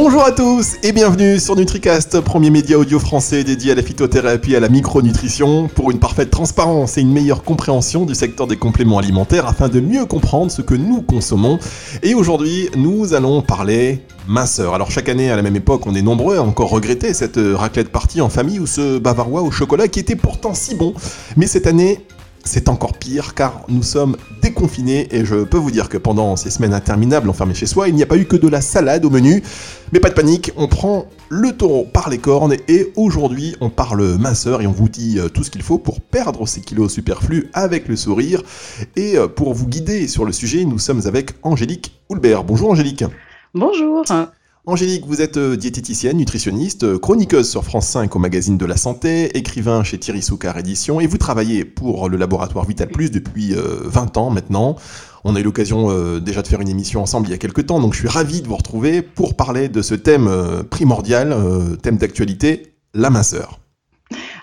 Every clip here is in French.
Bonjour à tous et bienvenue sur NutriCast, premier média audio français dédié à la phytothérapie et à la micronutrition, pour une parfaite transparence et une meilleure compréhension du secteur des compléments alimentaires afin de mieux comprendre ce que nous consommons. Et aujourd'hui, nous allons parler minceur. Alors chaque année, à la même époque, on est nombreux à encore regretter cette raclette partie en famille ou ce bavarois au chocolat qui était pourtant si bon. Mais cette année, c'est encore pire car nous sommes déconfinés et je peux vous dire que pendant ces semaines interminables enfermées chez soi, il n'y a pas eu que de la salade au menu. Mais pas de panique, on prend le taureau par les cornes et aujourd'hui on parle minceur et on vous dit euh, tout ce qu'il faut pour perdre ces kilos superflus avec le sourire. Et euh, pour vous guider sur le sujet, nous sommes avec Angélique Houlbert. Bonjour Angélique. Bonjour. Angélique, vous êtes euh, diététicienne, nutritionniste, euh, chroniqueuse sur France 5 au magazine de la santé, écrivain chez Thierry Soucard Édition et vous travaillez pour le laboratoire Vital Plus depuis 20 euh, ans maintenant. On a eu l'occasion déjà de faire une émission ensemble il y a quelques temps, donc je suis ravi de vous retrouver pour parler de ce thème primordial, thème d'actualité, la minceur.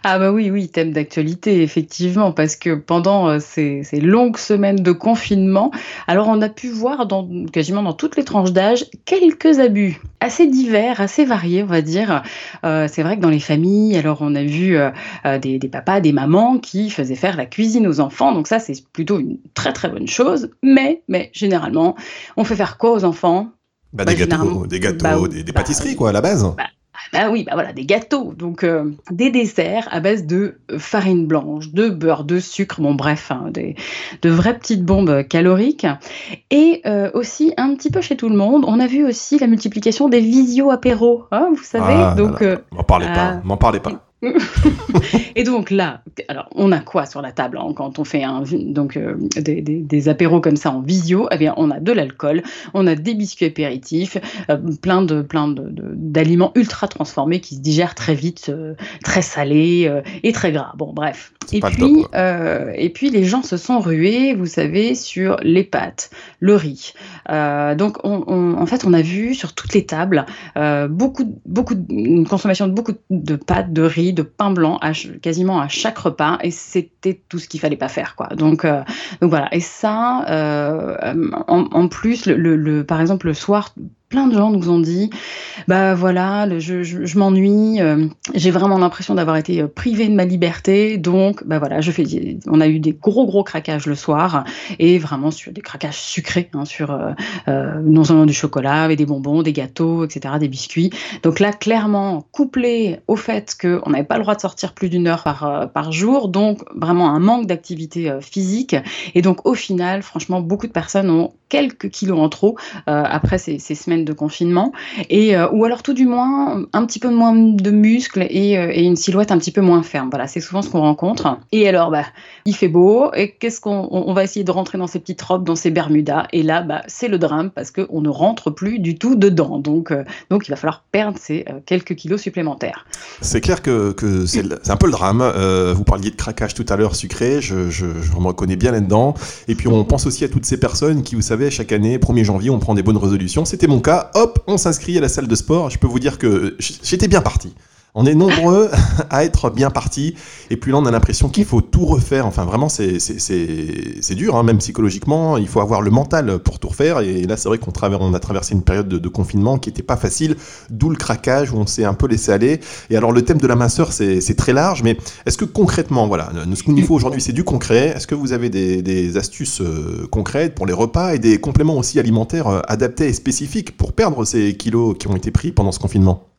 Ah bah oui, oui, thème d'actualité, effectivement, parce que pendant euh, ces, longues semaines de confinement, alors on a pu voir dans, quasiment dans toutes les tranches d'âge quelques abus assez divers, assez variés, on va dire. Euh, c'est vrai que dans les familles, alors on a vu euh, des, papas, des mamans qui faisaient faire la cuisine aux enfants, donc ça c'est plutôt une très très bonne chose, mais, mais généralement, on fait faire quoi aux enfants? Bah, des, bah, gâteaux, des gâteaux, bah des, pâtisseries, quoi, à la base. Ah oui, bah voilà, des gâteaux, donc euh, des desserts à base de farine blanche, de beurre, de sucre, bon bref, hein, des, de vraies petites bombes caloriques. Et euh, aussi, un petit peu chez tout le monde, on a vu aussi la multiplication des visio-apéros, hein, vous savez. Ah donc, euh, m'en parlez pas, m'en parlez pas. et donc là, alors on a quoi sur la table hein, quand on fait un, donc, euh, des, apéros comme ça en visio? Eh bien, On a de l'alcool, on a des biscuits apéritifs, euh, plein de plein d'aliments ultra transformés qui se digèrent très vite, euh, très salés et très gras. Bon, bref. Et puis, et puis les gens se sont rués, vous savez, sur les pâtes, le riz. donc en fait, on a vu sur toutes les tables beaucoup, beaucoup, une consommation de beaucoup de pâtes, de riz de pain blanc à, quasiment à chaque repas et c'était tout ce qu'il fallait pas faire quoi. Donc, euh, donc voilà. Et ça, euh, en, plus, le, par exemple le soir, plein de gens nous ont dit bah voilà je, je, m'ennuie euh, j'ai vraiment l'impression d'avoir été euh, privé de ma liberté. Donc bah voilà je fais on a eu des gros gros craquages le soir et vraiment sur des craquages sucrés hein, sur euh, non seulement du chocolat mais des bonbons des gâteaux etc des biscuits. Donc là clairement couplé au fait qu'on n'avait pas le droit de sortir plus d'une heure par par jour donc vraiment un manque d'activité physique. Et donc au final franchement beaucoup de personnes ont quelques kilos en trop après ces, ces semaines de confinement, et, euh, ou alors tout du moins un petit peu moins de muscles et, euh, et une silhouette un petit peu moins ferme. Voilà, c'est souvent ce qu'on rencontre. Et alors, bah, il fait beau, et qu'est-ce qu'on on va essayer de rentrer dans ces petites robes, dans ces bermudas, et là, bah, c'est le drame parce qu'on ne rentre plus du tout dedans. Donc, euh, donc il va falloir perdre ces quelques kilos supplémentaires. C'est clair que, que c'est un peu le drame. vous parliez de craquage tout à l'heure sucré, je, je, je, me reconnais bien là-dedans. Et puis on pense aussi à toutes ces personnes qui, vous savez, chaque année, 1er janvier, on prend des bonnes résolutions. C'était mon cas hop, on s'inscrit à la salle de sport. Je peux vous dire que j'étais bien parti. On est nombreux à être bien partis. Et puis là, on a l'impression qu'il faut tout refaire. Enfin, vraiment, c'est dur, hein, même psychologiquement. Il faut avoir le mental pour tout refaire. Et là, c'est vrai qu'on on a traversé une période de, confinement qui n'était pas facile, d'où le craquage, où on s'est un peu laissé aller. Et alors, le thème de la minceur, c'est très large. Mais est-ce que concrètement, voilà, ce qu'il nous faut aujourd'hui, c'est du concret. Est-ce que vous avez des, astuces euh, concrètes pour les repas et des compléments aussi alimentaires euh, adaptés et spécifiques pour perdre ces kilos qui ont été pris pendant ce confinement?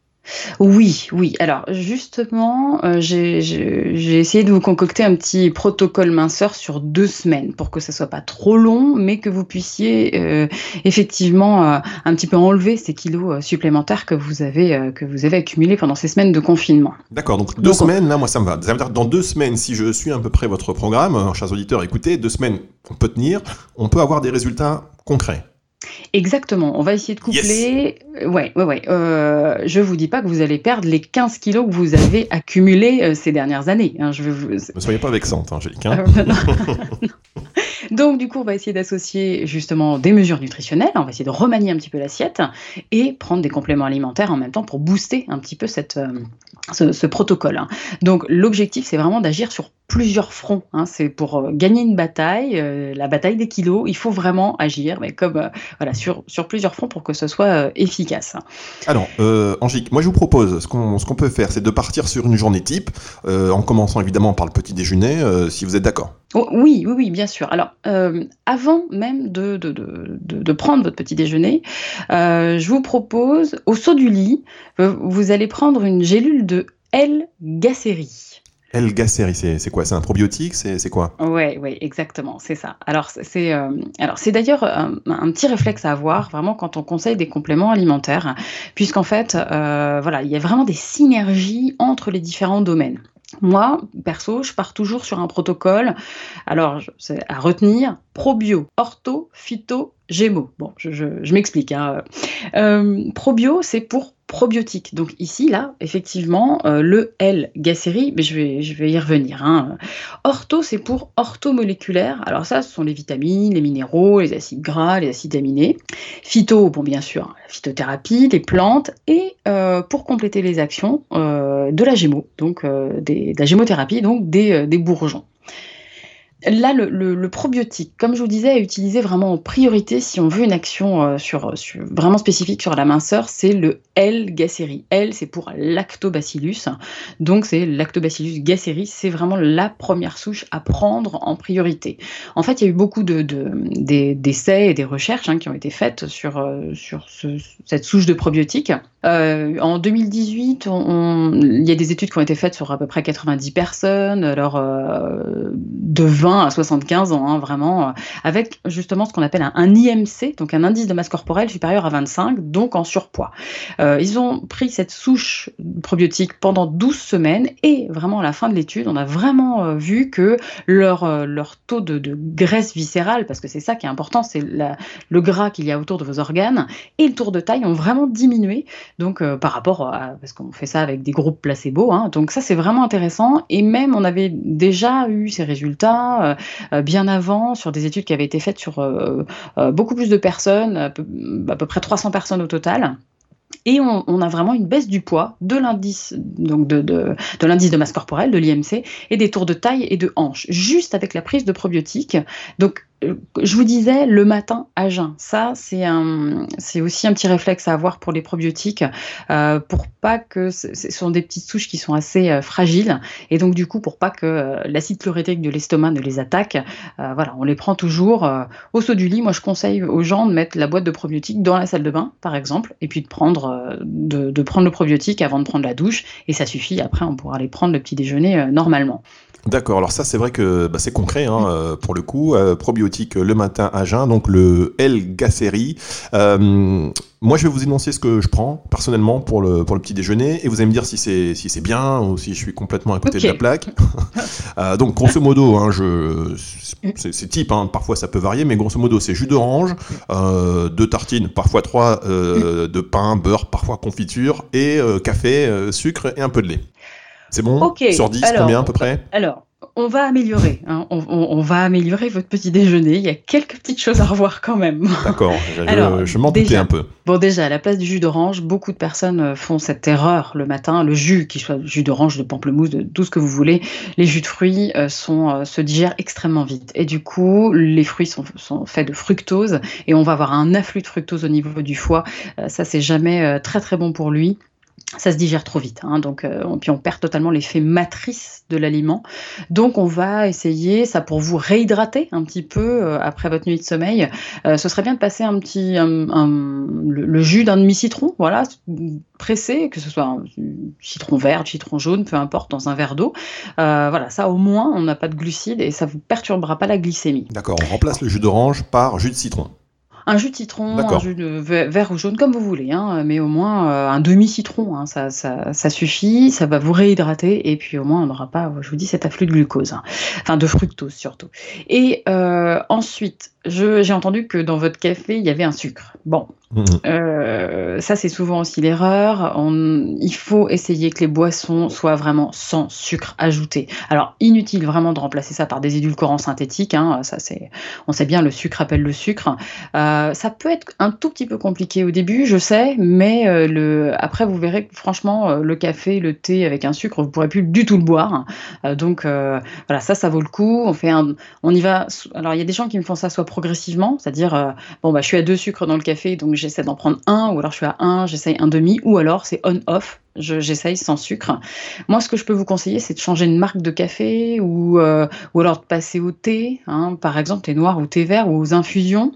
Oui, oui. Alors justement, euh, j'ai essayé de vous concocter un petit protocole minceur sur deux semaines pour que ça soit pas trop long, mais que vous puissiez euh, effectivement euh, un petit peu enlever ces kilos supplémentaires que vous avez que vous avez accumulés pendant ces semaines de confinement. D'accord. Donc deux semaines, là, moi ça me va. Ça veut dire dans deux semaines, si je suis à peu près votre programme, chers auditeurs, écoutez, deux semaines, on peut tenir, on peut avoir des résultats concrets. Exactement, on va essayer de coupler. Euh, ouais, ouais, ouais. Euh, je vous dis pas que vous allez perdre les 15 kilos que vous avez accumulés euh, ces dernières années. Hein, je Ne soyez pas vexante, Angélique. Hein. Donc, du coup, on va essayer d'associer justement des mesures nutritionnelles, on va essayer de remanier un petit peu l'assiette et prendre des compléments alimentaires en même temps pour booster un petit peu euh, ce, protocole. Hein. Donc, l'objectif, c'est vraiment d'agir sur plusieurs fronts. Hein. C'est pour euh, gagner une bataille, euh, la bataille des kilos, il faut vraiment agir, mais comme voilà, sur, sur plusieurs fronts pour que ce soit efficace. Alors, Angélique, moi je vous propose, ce qu'on peut faire, c'est de partir sur une journée type, en commençant évidemment par le petit déjeuner, si vous êtes d'accord. Oh, oui, oui, oui, bien sûr. Alors, euh, avant même de, de, de, de, prendre votre petit déjeuner, euh, je vous propose, au saut du lit, euh, vous allez prendre une gélule de L-gacérie. L-gacérie, c'est quoi? C'est un probiotique? C'est quoi? Oui, oui, exactement, c'est ça. Alors, c'est d'ailleurs un, un, petit réflexe à avoir, vraiment, quand on conseille des compléments alimentaires, puisqu'en fait, voilà, il y a vraiment des synergies entre les différents domaines. Moi, perso, je pars toujours sur un protocole. Alors, c'est à retenir probio, ortho, phyto, gémeaux. Bon, je, m'explique. Hein. Euh, probio, c'est pour probiotique. Donc ici, là, effectivement, euh, le L gacérie, mais je vais, y revenir. Hein. Ortho, c'est pour orthomoléculaire. Alors ça, ce sont les vitamines, les minéraux, les acides gras, les acides aminés. Phyto, bon, bien sûr, la phytothérapie, les plantes. Et euh, pour compléter les actions, de la gémo, donc des, de la gémothérapie, donc des bourgeons. Là, le, probiotique, comme je vous disais, est utilisé vraiment en priorité si on veut une action euh, sur, vraiment spécifique sur la minceur, c'est le L-gacérie. L, c'est pour lactobacillus. Donc, c'est lactobacillus gacérie. C'est vraiment la première souche à prendre en priorité. En fait, il y a eu beaucoup de, d'essais et des recherches hein, qui ont été faites sur, euh, sur cette souche de probiotiques. Euh, en 2018, il y a des études qui ont été faites sur à peu près 90 personnes, alors de 20 à 75 ans, hein, vraiment, euh, avec justement ce qu'on appelle un, IMC, donc un indice de masse corporelle supérieur à 25, donc en surpoids. Euh, ils ont pris cette souche probiotique pendant 12 semaines et vraiment à la fin de l'étude, on a vraiment euh, vu que leur, taux de, graisse viscérale, parce que c'est ça qui est important, c'est le gras qu'il y a autour de vos organes, et le tour de taille ont vraiment diminué, donc par rapport à, parce qu'on fait ça avec des groupes placebo, hein, donc ça c'est vraiment intéressant, et même on avait déjà eu ces résultats euh, euh, bien avant sur des études qui avaient été faites sur euh, beaucoup plus de personnes, à peu, près 300 personnes au total. Et on, a vraiment une baisse du poids de l'indice de, de, de de masse corporelle, de l'IMC, et des tours de taille et de hanches, juste avec la prise de probiotiques. Donc je vous disais le matin à jeun. Ça, c'est aussi un petit réflexe à avoir pour les probiotiques, euh, pour pas que ce, sont des petites souches qui sont assez euh, fragiles, et donc du coup pour pas que euh, l'acide chlorhydrique de l'estomac ne les attaque. voilà, on les prend toujours au saut du lit. Moi, je conseille aux gens de mettre la boîte de probiotiques dans la salle de bain, par exemple, et puis de prendre, de prendre le probiotique avant de prendre la douche, et ça suffit. Après, on pourra aller prendre le petit déjeuner normalement. D'accord, alors ça c'est vrai que bah, c'est concret hein, euh, pour le coup. Euh, probiotique le matin à jeun, donc le L-Gacérie. Euh, moi je vais vous énoncer ce que je prends personnellement pour le, pour le petit déjeuner et vous allez me dire si c'est si bien ou si je suis complètement à côté de la plaque. donc grosso modo, hein, c'est type, hein, parfois ça peut varier, mais grosso modo c'est jus d'orange, deux tartines, parfois trois, de pain, beurre, parfois confiture et café, sucre et un peu de lait. C'est bon Sur 10, combien à peu près Alors, on va améliorer. Hein. On, va améliorer votre petit déjeuner. Il y a quelques petites choses à revoir quand même. D'accord, je, m'en doutais un peu. Bon, déjà, à la place du jus d'orange, beaucoup de personnes euh, font cette erreur le matin. Le jus, qu'il soit jus d'orange, de pamplemousse, de tout ce que vous voulez, les jus de fruits euh, sont, euh, se digèrent extrêmement vite. Et du coup, les fruits sont, sont, faits de fructose et on va avoir un afflux de fructose au niveau du foie. ça, c'est jamais très très bon pour lui ça se digère trop vite. Hein, donc, euh, puis on perd totalement l'effet matrice de l'aliment. Donc, on va essayer, ça pour vous réhydrater un petit peu euh, après votre nuit de sommeil. Euh, ce serait bien de passer un petit, le, jus d'un demi-citron, voilà, pressé, que ce soit un citron vert, citron jaune, peu importe, dans un verre d'eau. voilà, ça au moins, on n'a pas de glucides et ça vous perturbera pas la glycémie. D'accord, on remplace le jus d'orange par jus de citron un jus de citron, un jus de vert ou jaune, comme vous voulez, hein, mais au moins euh, un demi-citron, hein, ça, ça, ça, suffit, ça va vous réhydrater, et puis au moins on n'aura pas, je vous dis, cet afflux de glucose, hein. enfin de fructose surtout. Et euh, ensuite, j'ai entendu que dans votre café, il y avait un sucre. Bon, Mmh euh, ça, c'est souvent aussi l'erreur. Il faut essayer que les boissons soient vraiment sans sucre ajouté. Alors, inutile vraiment de remplacer ça par des édulcorants synthétiques. Hein. Ça, on sait bien, le sucre appelle le sucre. Euh, ça peut être un tout petit peu compliqué au début, je sais, mais euh, après, vous verrez que franchement, le café, le thé avec un sucre, vous pourrez plus du tout le boire. donc, voilà, ça, ça vaut le coup. On fait on y va. Alors, il y a des gens qui me font ça soit progressivement, c'est-à-dire, bon, bah, je suis à deux sucres dans le café, donc j'essaie d'en prendre un, ou alors je suis à un, j'essaye un demi, ou alors c'est on-off, j'essaye sans sucre. Moi, ce que je peux vous conseiller, c'est de changer de marque de café, ou, euh, alors de passer au thé, hein, par exemple thé noir ou thé vert, ou aux infusions.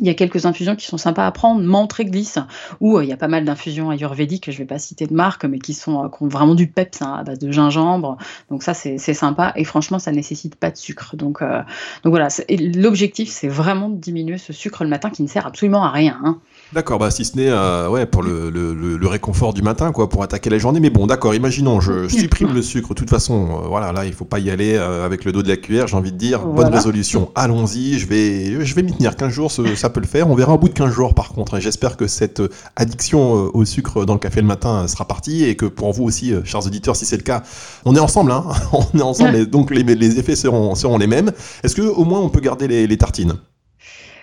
Il y a quelques infusions qui sont sympas à prendre, menthe glisse, ou euh, il y a pas mal d'infusions ayurvédiques, je ne vais pas citer de marque, mais qui, sont, euh, ont vraiment du peps hein, à base de gingembre. Donc ça, c'est sympa. Et franchement, ça nécessite pas de sucre. Donc, donc voilà, l'objectif, c'est vraiment de diminuer ce sucre le matin qui ne sert absolument à rien. Hein. D'accord, bah si ce n'est euh, ouais, pour le, le, le, réconfort du matin, quoi, pour attaquer la journée. Mais bon, d'accord, imaginons, je, supprime le sucre. De toute façon, euh, voilà, là, il faut pas y aller euh, avec le dos de la cuillère, j'ai envie de dire. Bonne résolution, allons-y, je vais, je vais m'y tenir 15 jours, ça peut le faire. On verra au bout de 15 jours, par contre. Et j'espère que cette addiction au sucre dans le café le matin sera partie et que pour vous aussi, chers auditeurs, si c'est le cas, on est ensemble, hein on est ensemble, et donc les, les effets seront, seront les mêmes. Est-ce que au moins on peut garder les, les tartines?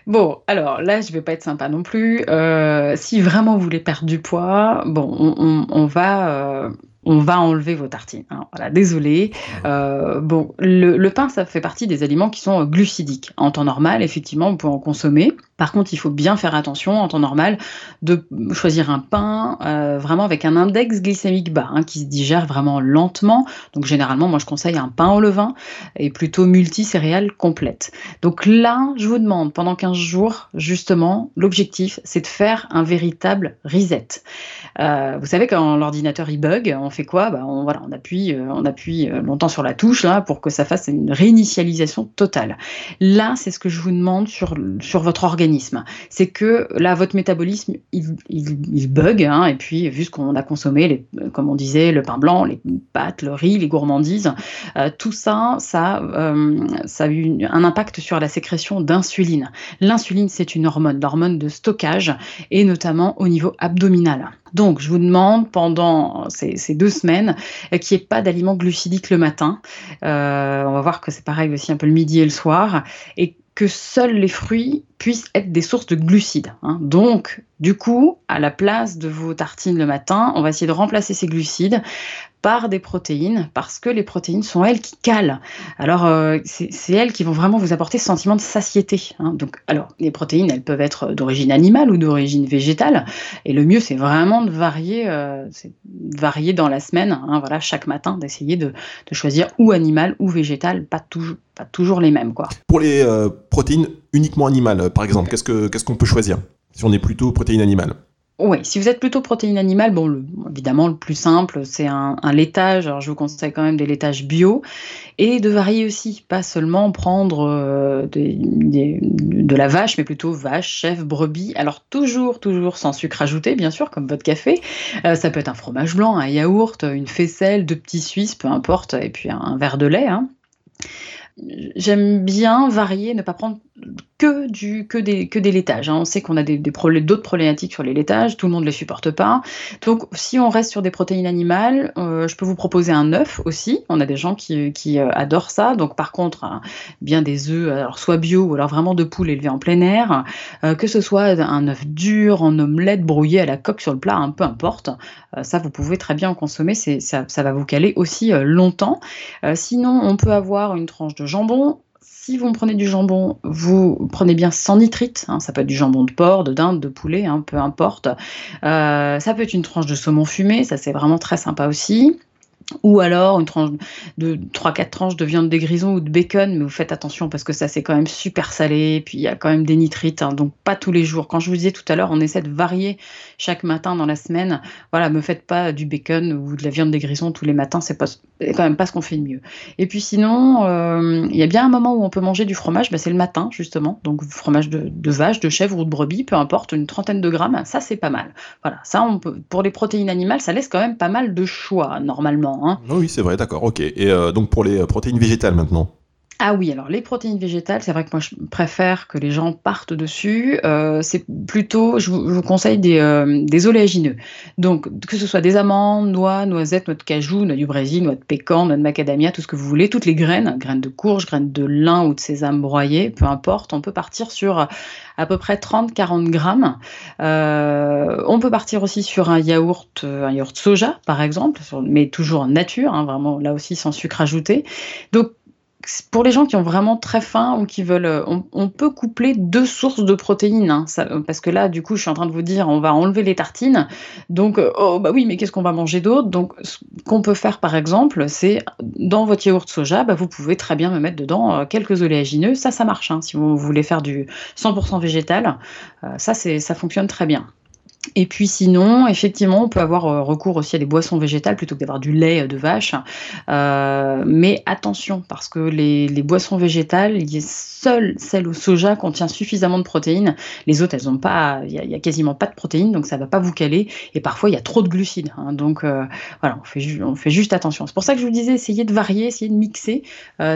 Bon, alors là, je vais pas être sympa non plus. Euh, si vraiment vous voulez perdre du poids, bon, on, va. Euh, on va enlever vos tartines. Hein. Voilà, désolé. Euh, bon, le, pain, ça fait partie des aliments qui sont glucidiques. En temps normal, effectivement, vous pouvez en consommer. Par contre, il faut bien faire attention en temps normal de choisir un pain euh, vraiment avec un index glycémique bas, hein, qui se digère vraiment lentement. Donc généralement, moi je conseille un pain au levain et plutôt multicéréales complète. Donc là, je vous demande pendant 15 jours, justement, l'objectif, c'est de faire un véritable reset. Euh, vous savez, quand l'ordinateur il bug, on quoi? Bah, on, appuie, euh, appuie longtemps sur la touche là pour que ça fasse une réinitialisation totale. Là, c'est ce que je vous demande sur, votre organisme c'est que là, votre métabolisme, il, bug, hein, et puis vu ce qu'on a consommé, comme on disait, le pain blanc, les pâtes, le riz, les gourmandises, euh, tout ça, ça, euh, ça a eu un impact sur la sécrétion d'insuline. L'insuline, c'est une hormone, l'hormone de stockage, et notamment au niveau abdominal. Donc, je vous demande pendant ces, deux semaines euh, qu'il n'y ait pas d'aliments glucidiques le matin. on va voir que c'est pareil aussi un peu le midi et le soir. Et que seuls les fruits puissent être des sources de glucides. Hein. Donc, du coup, à la place de vos tartines le matin, on va essayer de remplacer ces glucides par des protéines, parce que les protéines sont elles qui calent. Alors, euh, c'est elles qui vont vraiment vous apporter ce sentiment de satiété. Hein. Donc, alors, les protéines, elles peuvent être d'origine animale ou d'origine végétale, et le mieux, c'est vraiment de varier, euh, varier dans la semaine, hein, voilà, chaque matin, d'essayer de, choisir ou animal ou végétal, pas, toujours pas toujours les mêmes. Quoi. Pour les euh, protéines uniquement animales, par exemple, qu'est-ce qu'on peut choisir si on est plutôt protéines animales oui, si vous êtes plutôt protéine animale, bon, évidemment, le plus simple, c'est un, laitage. Alors, je vous conseille quand même des laitages bio et de varier aussi, pas seulement prendre euh, de la vache, mais plutôt vache, chèvre, brebis. Alors, toujours, toujours sans sucre ajouté, bien sûr, comme votre café. Euh, ça peut être un fromage blanc, un yaourt, une faisselle, deux petits suisses, peu importe, et puis un, verre de lait. Hein. J'aime bien varier, ne pas prendre que, des, laitages. Hein. On sait qu'on a d'autres problématiques sur les laitages, tout le monde ne les supporte pas. Donc, si on reste sur des protéines animales, euh, je peux vous proposer un œuf aussi. On a des gens qui, euh, adorent ça. Donc, par contre, hein, bien des œufs, alors soit bio ou alors vraiment de poules élevées en plein air, euh, que ce soit un œuf dur, en omelette, brouillé à la coque sur le plat, un peu importe. ça, vous pouvez très bien en consommer. Ça va vous caler aussi longtemps. sinon, on peut avoir une tranche de jambon, si vous prenez du jambon, vous prenez bien sans nitrite. Hein, ça peut être du jambon de porc, de dinde, de poulet, hein, peu importe. Euh, ça peut être une tranche de saumon fumé, ça c'est vraiment très sympa aussi ou alors une tranche de 3-4 tranches de viande de grison ou de bacon, mais vous faites attention parce que ça c'est quand même super salé, puis il y a quand même des nitrites, hein, donc pas tous les jours. Quand je vous disais tout à l'heure, on essaie de varier chaque matin dans la semaine. Voilà, me faites pas du bacon ou de la viande de grison tous les matins, c'est quand même pas ce qu'on fait de mieux. Et puis sinon, euh, il y a bien un moment où on peut manger du fromage, bah, c'est le matin justement, donc fromage de, vache, de chèvre ou de brebis, peu importe, une trentaine de grammes, ça c'est pas mal. Voilà, ça on peut, pour les protéines animales, ça laisse quand même pas mal de choix normalement. Hein. Oui, c'est vrai, d'accord, ok. Et euh, donc pour les euh, protéines végétales maintenant ah oui, alors les protéines végétales, c'est vrai que moi je préfère que les gens partent dessus. Euh, c'est plutôt, je vous, conseille des, euh, des, oléagineux. Donc que ce soit des amandes, noix, noisettes, noix de cajou, noix du Brésil, noix de pécan, noix de macadamia, tout ce que vous voulez, toutes les graines, graines de courge, graines de lin ou de sésame broyé, peu importe, on peut partir sur à peu près 30-40 grammes. Euh, on peut partir aussi sur un yaourt, un yaourt soja par exemple, mais toujours en nature, hein, vraiment là aussi sans sucre ajouté. Donc pour les gens qui ont vraiment très faim ou qui veulent, euh, on, peut coupler deux sources de protéines, hein, parce que là, du coup, je suis en train de vous dire, on va enlever les tartines, donc, euh, oh bah oui, mais qu'est-ce qu'on va manger d'autre? Donc, ce qu'on peut faire, par exemple, c'est dans votre yaourt soja, bah, vous pouvez très bien me mettre dedans euh, quelques oléagineux, ça, ça marche. Hein, si vous voulez faire du 100% végétal, ça, ça fonctionne très bien. Et puis sinon, effectivement, on peut avoir euh, recours aussi à des boissons végétales plutôt que d'avoir du lait euh, de vache. Euh, mais attention, parce que les, boissons végétales, seule celle au soja contient suffisamment de protéines. Les autres, elles ont pas, il y, a quasiment pas de protéines, donc ça va pas vous caler. Et parfois, il y a trop de glucides. Hein. donc voilà, on fait, juste attention. C'est pour ça que je vous disais, essayez de varier, essayez de mixer.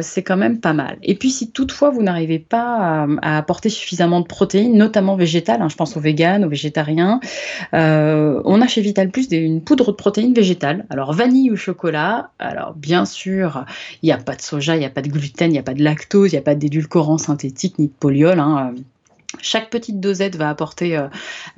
c'est quand même pas mal. Et puis si toutefois vous n'arrivez pas à, apporter suffisamment de protéines, notamment végétales, hein, je pense aux véganes, aux végétariens, euh, on a chez Vital Plus une poudre de protéines végétales. Alors vanille ou chocolat. Alors bien sûr, il n'y a pas de soja, il n'y a pas de gluten, il n'y a pas de lactose, il n'y a pas d'édulcorant synthétique ni de poliol. Hein. Chaque petite dosette va apporter euh,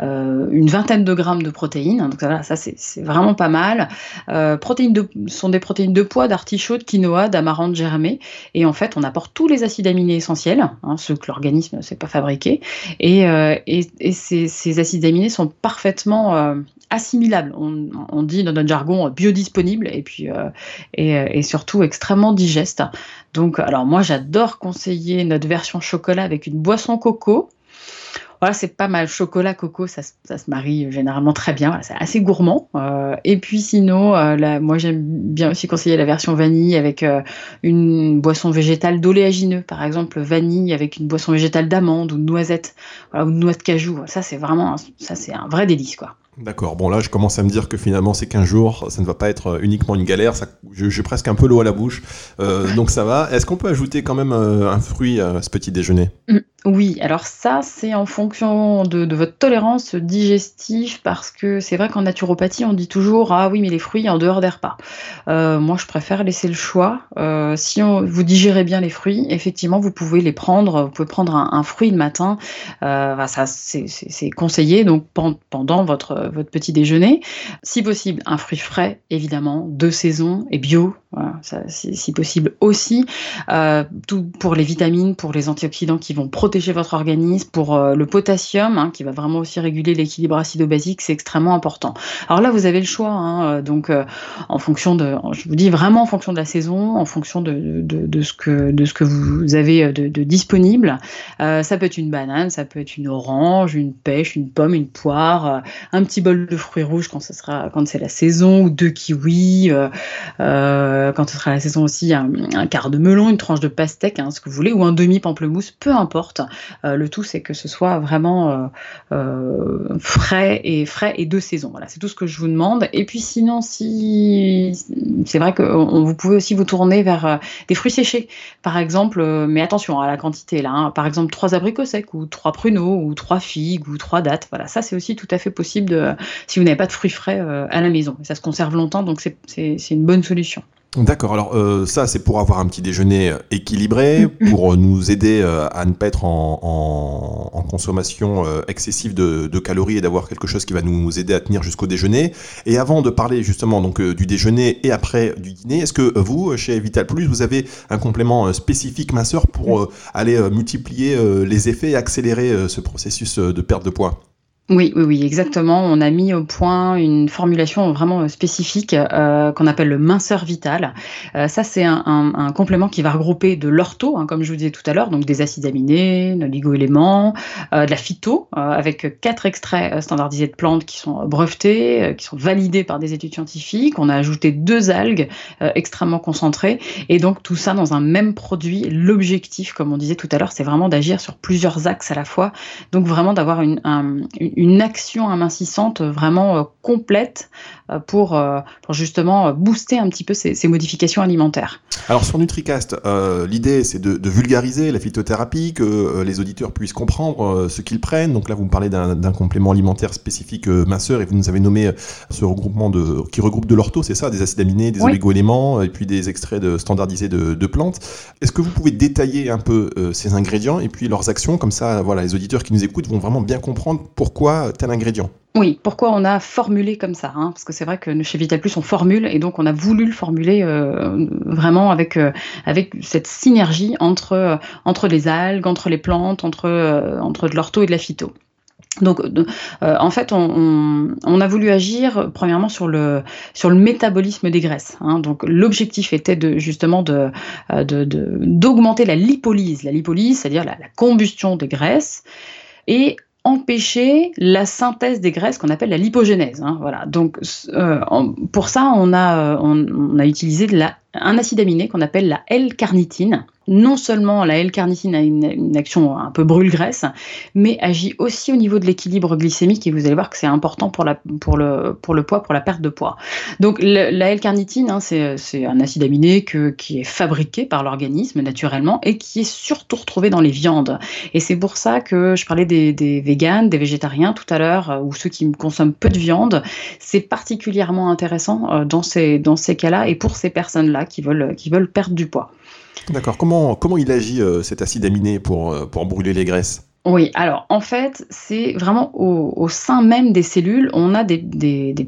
euh, une vingtaine de grammes de protéines. Donc ça c'est vraiment pas mal. Euh, protéines de, sont des protéines de pois, d'artichaut, de quinoa, d'amarante germée. Et en fait, on apporte tous les acides aminés essentiels, hein, ceux que l'organisme ne sait pas fabriquer. Et, et, ces, acides aminés sont parfaitement assimilable. On, dit dans notre jargon biodisponible et puis et, et, surtout extrêmement digeste. Donc, alors moi j'adore conseiller notre version chocolat avec une boisson coco. Voilà, c'est pas mal. Chocolat, coco, ça, se marie généralement très bien. c'est assez gourmand. Euh, et puis sinon, euh, moi j'aime bien aussi conseiller la version vanille avec euh, une boisson végétale d'oléagineux, par exemple vanille avec une boisson végétale d'amande ou noisette ou de noix de cajou. Ça c'est vraiment, ça c'est un vrai délice quoi. D'accord, bon là je commence à me dire que finalement ces 15 jours, ça ne va pas être uniquement une galère, ça, j'ai presque un peu l'eau à la bouche, donc ça va. Est-ce qu'on peut ajouter quand même un fruit à ce petit déjeuner? Mmh. Oui, alors ça, c'est en fonction de, votre tolérance digestive, parce que c'est vrai qu'en naturopathie, on dit toujours Ah oui, mais les fruits en dehors des repas. Euh, moi, je préfère laisser le choix. Euh, si on, vous digérez bien les fruits, effectivement, vous pouvez les prendre. Vous pouvez prendre un, fruit le matin. Euh, ça, c'est conseillé donc pendant votre, votre petit déjeuner. Si possible, un fruit frais, évidemment, de saison et bio, voilà, si possible aussi. tout pour les vitamines, pour les antioxydants qui vont protéger votre organisme, pour euh, le potassium, hein, qui va vraiment aussi réguler l'équilibre acido-basique, c'est extrêmement important. Alors là, vous avez le choix, hein, euh, donc euh, en fonction de, je vous dis vraiment en fonction de la saison, en fonction de, ce, que, vous avez de, disponible. ça peut être une banane, ça peut être une orange, une pêche, une pomme, une poire, un petit bol de fruits rouges quand sera quand c'est la saison, ou deux kiwis, quand ce sera la saison aussi, un, quart de melon, une tranche de pastèque, hein, ce que vous voulez, ou un demi pamplemousse, peu importe. Euh, le tout, c'est que ce soit vraiment euh, euh, frais et frais et de saison. Voilà, c'est tout ce que je vous demande. Et puis sinon, si c'est vrai que vous pouvez aussi vous tourner vers des fruits séchés, par exemple. mais attention à la quantité là. Hein. par exemple, trois abricots secs ou trois pruneaux ou trois figues ou trois dattes. Voilà, ça c'est aussi tout à fait possible si vous n'avez pas de fruits frais à la maison. ça se conserve longtemps, donc c'est une bonne solution. D'accord, alors euh, ça c'est pour avoir un petit déjeuner euh, équilibré, pour euh, nous aider à ne pas être en, consommation excessive de, calories et d'avoir quelque chose qui va nous aider à tenir jusqu'au déjeuner. Et avant de parler justement donc du déjeuner et après du dîner, est-ce que vous, chez Vital Plus, vous avez un complément spécifique minceur pour aller multiplier les effets et accélérer ce processus de perte de poids? Oui, oui, oui, exactement. On a mis au point une formulation vraiment spécifique euh, qu'on appelle le minceur vital. Euh, ça, c'est un, complément qui va regrouper de l'ortho, hein, comme je vous disais tout à l'heure, donc des acides aminés, d'oligo-éléments, euh, de la phyto, avec quatre extraits standardisés de plantes qui sont brevetés, qui sont validés par des études scientifiques. On a ajouté deux algues extrêmement concentrées, et donc tout ça dans un même produit. L'objectif, comme on disait tout à l'heure, c'est vraiment d'agir sur plusieurs axes à la fois, donc vraiment d'avoir une une action amincissante vraiment complète pour, pour justement booster un petit peu ces, ces modifications alimentaires. Alors sur NutriCast, l'idée c'est de, de, vulgariser la phytothérapie, que les auditeurs puissent comprendre ce qu'ils prennent. Donc là, vous me parlez d'un complément alimentaire spécifique minceur et vous nous avez nommé ce regroupement de, qui regroupe de l'ortho, c'est ça, des acides aminés, des oligo-éléments et puis des extraits de, standardisés de, de plantes. Est-ce que vous pouvez détailler un peu ces ingrédients et puis leurs actions? Comme ça, voilà, les auditeurs qui nous écoutent vont vraiment bien comprendre pourquoi tel ingrédient. Oui, pourquoi on a formulé comme ça hein Parce que c'est vrai que chez Vital Plus, on formule et donc on a voulu le formuler euh, vraiment avec, euh, avec cette synergie entre, euh, entre les algues, entre les plantes, entre, entre de l'ortho et de la phyto. Donc, en fait, on, a voulu agir premièrement sur le sur le métabolisme des graisses. Hein. Donc, l'objectif était de justement de d'augmenter la lipolyse. La lipolyse, c'est-à-dire la, la, combustion des graisses, et empêcher la synthèse des graisses qu'on appelle la lipogénèse. Hein, voilà. Donc euh, pour ça, on a, a utilisé un acide aminé qu'on appelle la L-carnitine, non seulement la L-carnitine a une, action un peu brûle-graisse, mais agit aussi au niveau de l'équilibre glycémique et vous allez voir que c'est important pour, pour, le, pour le poids, pour la perte de poids. Donc la L-carnitine, hein, c'est un acide aminé que, qui est fabriqué par l'organisme naturellement et qui est surtout retrouvé dans les viandes. Et c'est pour ça que je parlais des, des véganes, des végétariens tout à l'heure, euh, ou ceux qui consomment peu de viande. C'est particulièrement intéressant euh, dans ces, dans ces cas-là et pour ces personnes-là qui veulent, qui veulent perdre du poids. D'accord. Comment, comment il agit euh, cet acide aminé pour, euh, brûler les graisses? Oui, alors en fait, c'est vraiment au, sein même des cellules, on a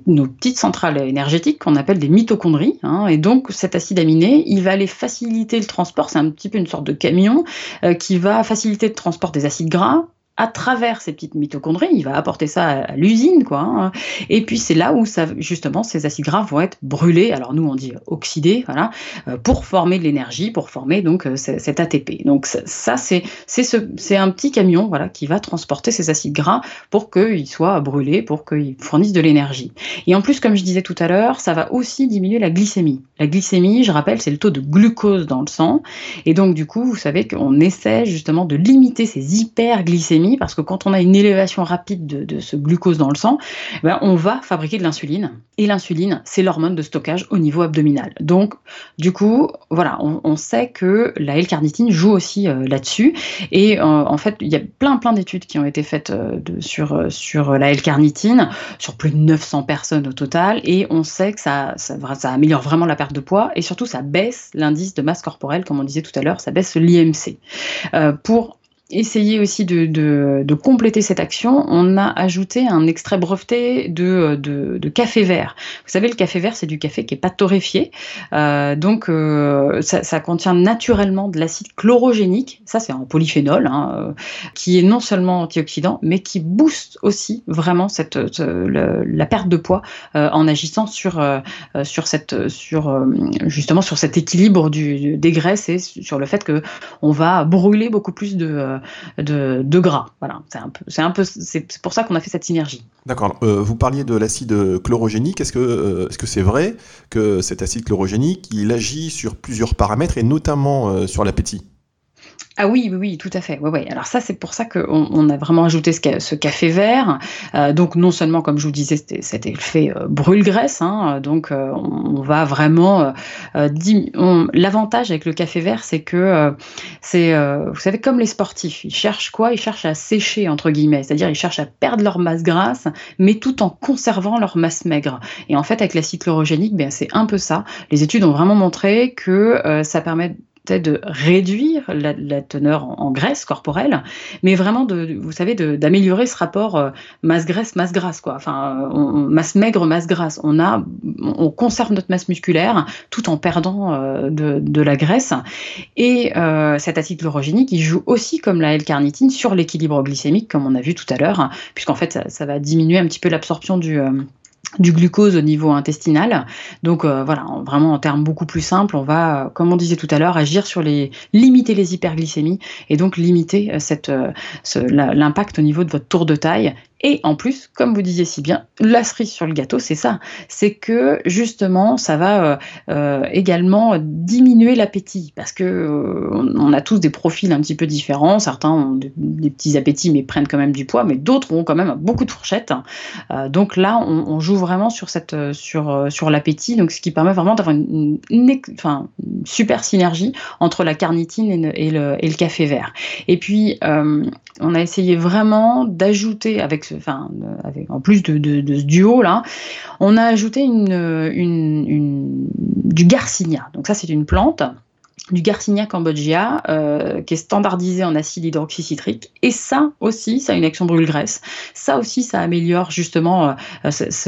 nos petites centrales énergétiques qu'on appelle des mitochondries. Hein, et donc cet acide aminé, il va aller faciliter le transport, c'est un petit peu une sorte de camion euh, qui va faciliter le transport des acides gras à travers ces petites mitochondries, il va apporter ça à, l'usine, quoi. Hein. Et puis c'est là où justement ces acides gras vont être brûlés. Alors nous on dit oxydés, voilà, euh, pour former de l'énergie, pour former donc euh, cet ATP. Donc ça c'est c'est ce c'est un petit camion, voilà, qui va transporter ces acides gras pour qu'ils soient brûlés, pour qu'ils fournissent de l'énergie. Et en plus, comme je disais tout à l'heure, ça va aussi diminuer la glycémie. La glycémie, je rappelle, c'est le taux de glucose dans le sang. Et donc du coup, vous savez qu'on essaie justement de limiter ces hyperglycémies parce que quand on a une élévation rapide de, ce glucose dans le sang, ben, on va fabriquer de l'insuline. Et l'insuline, c'est l'hormone de stockage au niveau abdominal. Donc, du coup, voilà, on, sait que la L-carnitine joue aussi euh, là-dessus. Et euh, en fait, il y a plein, plein d'études qui ont été faites euh, sur, la L-carnitine, sur plus de 900 personnes au total. Et on sait que ça, ça, ça améliore vraiment la perte de poids et surtout, ça baisse l'indice de masse corporelle, comme on disait tout à l'heure, ça baisse l'IMC. pour essayer aussi de, de, compléter cette action, on a ajouté un extrait breveté de, de, café vert. Vous savez, le café vert, c'est du café qui n'est pas torréfié. Euh, donc, euh, ça, contient naturellement de l'acide chlorogénique. Ça, c'est un polyphénol, hein, euh, qui est non seulement antioxydant, mais qui booste aussi vraiment cette, la perte de poids en agissant sur, sur, cette, sur, justement sur cet équilibre du, des graisses et sur le fait que on va brûler beaucoup plus de de, gras. Voilà, c'est un peu, c'est pour ça qu'on a fait cette synergie. D'accord. Euh, vous parliez de l'acide chlorogénique. Est-ce que, euh, est-ce que c'est vrai que cet acide chlorogénique, il agit sur plusieurs paramètres et notamment euh, sur l'appétit? Ah oui, oui, oui, tout à fait. Ouais, ouais. Alors ça, c'est pour ça qu'on on a vraiment ajouté ce, café vert. Euh, donc non seulement, comme je vous disais, le fait euh, brûle-graisse. Hein, donc euh, on, va vraiment... L'avantage avec le café vert, c'est que c'est, vous savez, comme les sportifs, ils cherchent quoi? Ils cherchent à sécher, entre guillemets. C'est-à-dire, ils cherchent à perdre leur masse grasse, mais tout en conservant leur masse maigre. Et en fait, avec l'acide chlorogénique, ben, c'est un peu ça. Les études ont vraiment montré que ça permet de réduire la, teneur en, graisse corporelle, mais vraiment, vous savez, d'améliorer ce rapport euh, masse-graisse, masse-grasse, quoi. Enfin, masse maigre, masse grasse. On a, on conserve notre masse musculaire tout en perdant euh, de, la graisse. Et euh, cet acide chlorogénique, il joue aussi comme la L-carnitine sur l'équilibre glycémique, comme on a vu tout à l'heure, puisqu'en fait, ça, va diminuer un petit peu l'absorption du du glucose au niveau intestinal. Donc euh, voilà, vraiment en termes beaucoup plus simples, on va, comme on disait tout à l'heure, agir sur les limiter les hyperglycémies et donc limiter euh, euh, l'impact au niveau de votre tour de taille Et en plus, comme vous disiez si bien, la cerise sur le gâteau, c'est ça. C'est que justement, ça va également diminuer l'appétit parce que on a tous des profils un petit peu différents. Certains ont des petits appétits mais prennent quand même du poids, mais d'autres ont quand même beaucoup de fourchettes. donc là, on, joue vraiment sur cette sur sur l'appétit, donc ce qui permet vraiment d'avoir une, super synergie entre la carnitine et le, et le, café vert. Et puis, euh, on a essayé vraiment d'ajouter, avec, avec, en plus de, ce duo-là, on a ajouté une, du garcinia. Donc ça, c'est une plante du Garcinia cambodgia, euh, qui est standardisé en acide hydroxycitrique. Et ça aussi, ça a une action brûle-graisse. Ça aussi, ça améliore justement euh, cette,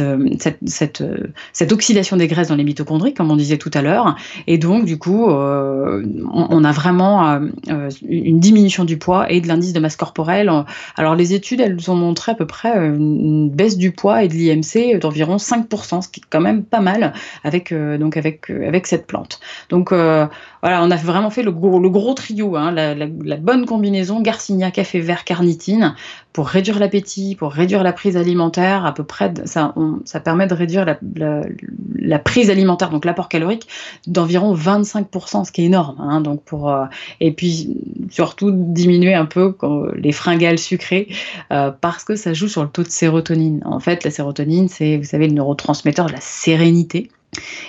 euh, cette, oxydation des graisses dans les mitochondries, comme on disait tout à l'heure. Et donc, du coup, on, a vraiment une diminution du poids et de l'indice de masse corporelle. Alors, les études, elles ont montré à peu près une baisse du poids et de l'IMC d'environ 5%, ce qui est quand même pas mal avec, donc avec, avec cette plante. Donc, voilà, on a vraiment fait le gros, trio, hein, la, bonne combinaison Garcinia, café vert, carnitine, pour réduire l'appétit, pour réduire la prise alimentaire, à peu près, ça, permet de réduire la, prise alimentaire, donc l'apport calorique, d'environ 25%, ce qui est énorme. Hein, donc pour, euh, et puis surtout diminuer un peu les fringales sucrées, euh, parce que ça joue sur le taux de sérotonine. En fait, la sérotonine, c'est, vous savez, le neurotransmetteur de la sérénité.